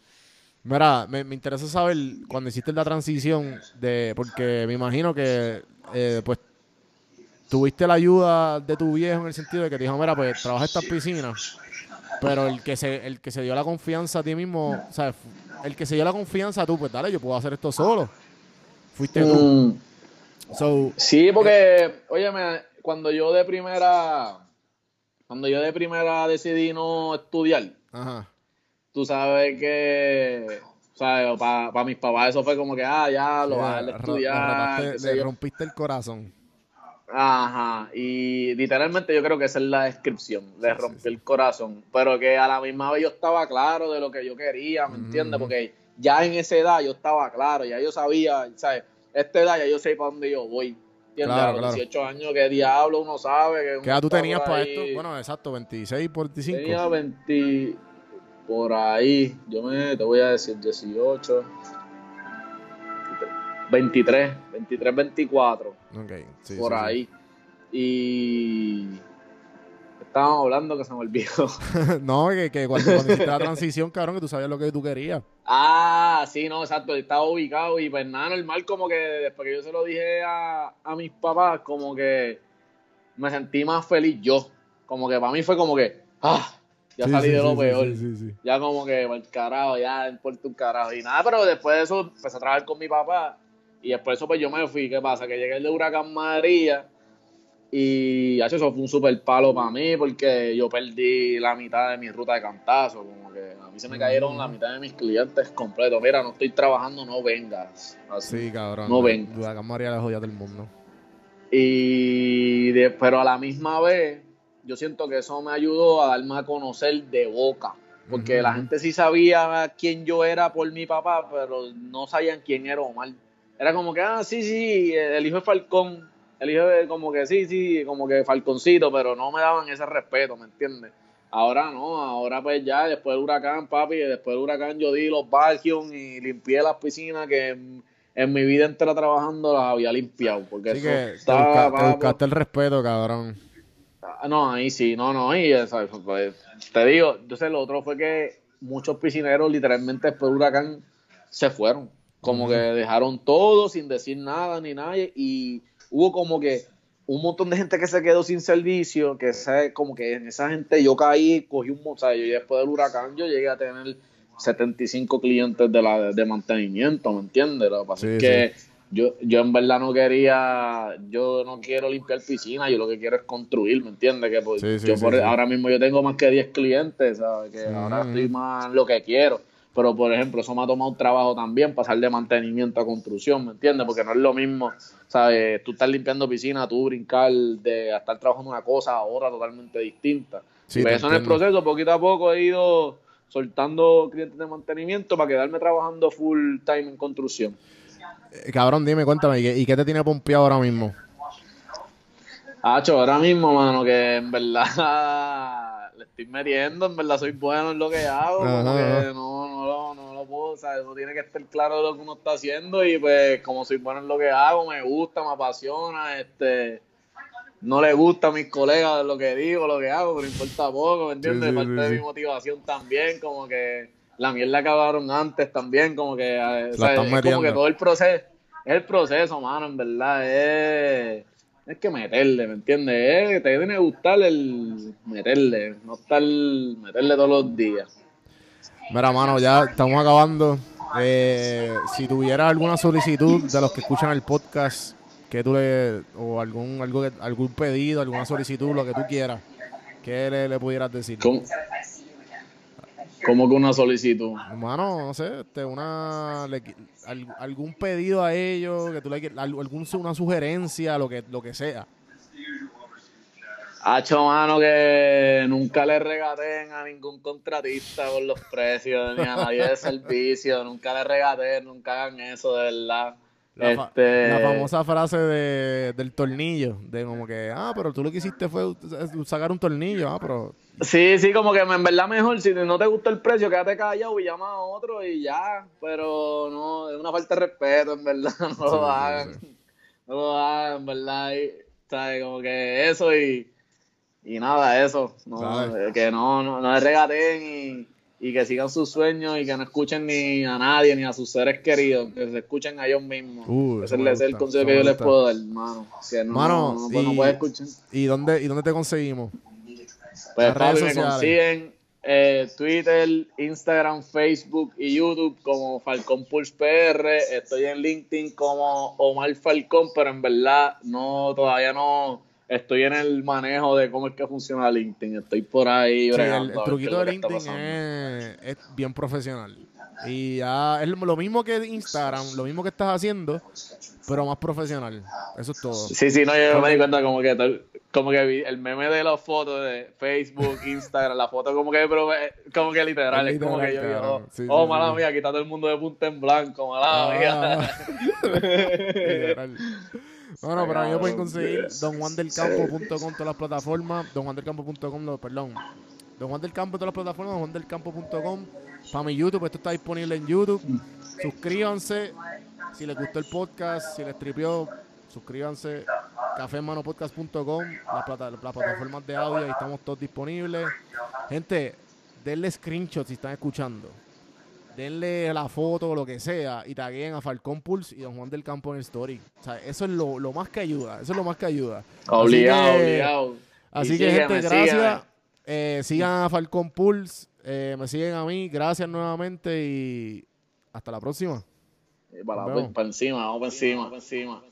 Mira, me, me interesa saber cuando hiciste la transición de, porque me imagino que, eh, pues, tuviste la ayuda de tu viejo en el sentido de que te dijo, mira, pues, trabaja estas piscinas, pero el que se, el que se dio la confianza a ti mismo, o sea, el que se dio la confianza a tú, pues, dale, yo puedo hacer esto solo. Fuiste tú. Mm, So, Sí, porque, óyeme, cuando yo de primera, cuando yo de primera decidí no estudiar, ajá. tú sabes que, sabes, para mis papás eso fue como que, ah, ya, lo vas a estudiar. le rompiste el corazón. Ajá, y literalmente yo creo que esa es la descripción, le Sí, sí, rompí sí. el corazón, pero que a la misma vez yo estaba claro de lo que yo quería, ¿me Ujú, entiendes? Porque ya en esa edad yo estaba claro, ya yo sabía, ¿sabes? Esta edad ya yo sé para dónde yo voy, ¿entiendes? Claro, a los claro. 18 años, qué diablo uno sabe. Que ¿Qué edad tú tenías para ahí. esto? Bueno, exacto, 26 por 25. Tenía 20, por ahí, yo me, te voy a decir 18, 23, 23, 24 Ok, sí, por sí, sí. ahí. Y estábamos hablando que se me olvidó. no, que, que cuando, cuando hiciste la transición, cabrón, que tú sabías lo que tú querías. ah, sí, no, exacto, estaba ubicado y pues nada, normal como que después que yo se lo dije a, a mis papás, como que me sentí más feliz yo. Como que para mí fue como que, ah, ya Sí, salí sí, de lo sí, peor. Ya como que, el carajo, ya importa un carajo. Y nada, pero después de eso empecé a trabajar con mi papá. Y después de eso, pues yo me fui. ¿Qué pasa? Que llegué el de Huracán María. Y eso fue un super palo para mí porque yo perdí la mitad de mi ruta de cantazo. Como que a mí se me cayeron la mitad de mis clientes completos. Mira, no estoy trabajando, no vengas. Así. Sí, cabrón. No ven. Huracán María la joya del mundo. Y de- pero a la misma vez, yo siento que eso me ayudó a darme a conocer de boca. Porque la gente sí sabía quién yo era por mi papá, pero no sabían quién era Omar. Era como que, ah, sí, sí, el hijo de Falcón. El hijo de, como que sí, sí, como que Falconcito, pero no me daban ese respeto, ¿me entiendes? Ahora no, ahora pues ya, después del huracán, papi, después del huracán yo di los vacuums y limpié las piscinas que en, en mi vida entera trabajando las había limpiado. Porque Así eso que te, busca- buscaste el respeto, cabrón. Ah, No, ahí sí, no, no, eso, pues, te digo, entonces lo otro fue que muchos piscineros literalmente después del huracán se fueron, como que dejaron todo sin decir nada ni nadie y hubo como que un montón de gente que se quedó sin servicio, que ese- como que en esa gente yo caí, cogí un, mo- o sea, yo después del huracán yo llegué a tener 75 clientes de la de mantenimiento, ¿me entiendes? Lo que pasa Sí, es que yo, yo en verdad no quería, yo no quiero limpiar piscina, yo lo que quiero es construir, ¿me entiendes? Que pues, Sí, yo por- ahora mismo yo tengo más que 10 clientes, ¿sabes? Que ahora estoy más en lo que quiero. Pero, por ejemplo, eso me ha tomado un trabajo también, pasar de mantenimiento a construcción, ¿me entiendes? Porque no es lo mismo, ¿sabes? Tú estás limpiando piscina, tú brincar de estar trabajando una cosa a otra totalmente distinta. Sí, y pues eso en el entiendo. proceso, poquito a poco he ido soltando clientes de mantenimiento para quedarme trabajando full time en construcción. Eh, cabrón, dime, cuéntame, ¿y qué, y qué te tiene pompeado ahora mismo? Hacho, ahora mismo, mano, que en verdad le estoy metiendo, en verdad soy bueno en lo que hago, no, no, lo- no puedo, tiene que estar claro de lo que uno está haciendo y pues como soy bueno en lo que hago, me gusta, me apasiona, este, no le gusta a mis colegas lo que digo, lo que hago, pero importa poco, ¿me entiendes? Sí, sí, Parte sí, de mi motivación también, como que la mierda acabaron antes también, como que, eh, o sea, están es como que todo el proceso, es el proceso, mano, en verdad, es, es que meterle, ¿me entiendes? Es- te tiene que gustar el meterle, no estar meterle todos los días. Mira, mano, ya estamos acabando. Eh, si tuvieras alguna solicitud de los que escuchan el podcast, que tú le, o algún, algo que- algún pedido, alguna solicitud, lo que tú quieras, ¿qué le, le pudieras decir? ¿Cómo, cómo que una solicitud? Hermano, no sé, este, una, le algún pedido a ellos, que tú le algún, una sugerencia, lo que, lo que sea. Hacho, mano, que nunca le regateen a ningún contratista por los precios, ni a nadie de servicio, nunca le regateen, nunca hagan eso, de verdad. La, fa- Este, la famosa frase de, del tornillo, de como que, ah, pero tú lo que hiciste fue sacar un tornillo, ah, pero Sí, sí, como que en verdad mejor, si no te gusta el precio, quédate callado y llama a otro y ya, pero no, es una falta de respeto, en verdad, no Sí, lo sí, hagan, sí. no lo hagan, en verdad, y, ¿sabes? Como que eso y, y nada, eso, no, Dale. que no, no, no regateen y, y que sigan sus sueños y que no escuchen ni a nadie, ni a sus seres queridos, que se escuchen a ellos mismos. Uh, ese es el consejo que yo les puedo dar, mano, que no, Mano, no, pues, y- puedes escuchar. ¿y dónde, y dónde te conseguimos? Pues Las papi, me consiguen eh, Twitter, Instagram, Facebook y YouTube como Falcón Pulse PR. Estoy en LinkedIn como Omar Falcón, pero en verdad no todavía no estoy en el manejo de cómo es que funciona LinkedIn. Estoy por ahí Sí, el, truquito de LinkedIn es, es bien profesional. Y ya es lo mismo que Instagram, lo mismo que estás haciendo, pero más profesional. Eso es todo. Sí, sí, no, yo me di cuenta como que tal- como que el meme de las fotos de Facebook, Instagram, la foto como que eh, como que literal, Es es como que yo literal, digo. Sí, oh, sí, mala sí. mía, aquí está todo el mundo de punta en blanco, mala mía. Ah, literal. Bueno, pero a mí me pueden conseguir donjuandelcampo.com todas las plataformas, donjuandelcampo.com, no, perdón. Don Juan del Campo todas las plataformas, donjuandelcampo.com. Para mi YouTube, esto está disponible en YouTube. Suscríbanse. Si les gustó el podcast, si les tripió, suscríbanse. cafemanopodcast.com, las, plata- las plataformas de audio, ahí estamos todos disponibles. Gente, denle screenshot si están escuchando. Denle la foto, lo que sea, y taguen a Falcón Pulse y Don Juan del Campo en el story. O sea, eso es lo, lo más que ayuda. Eso es lo más que ayuda. Obligado, Así que- obligado. Así Y que, sígueme, gente, gracias. Eh, sigan a Falcón Pulse. eh, me siguen a mí. Gracias nuevamente y hasta la próxima. Eh, Para, para encima, vamos para encima, para encima.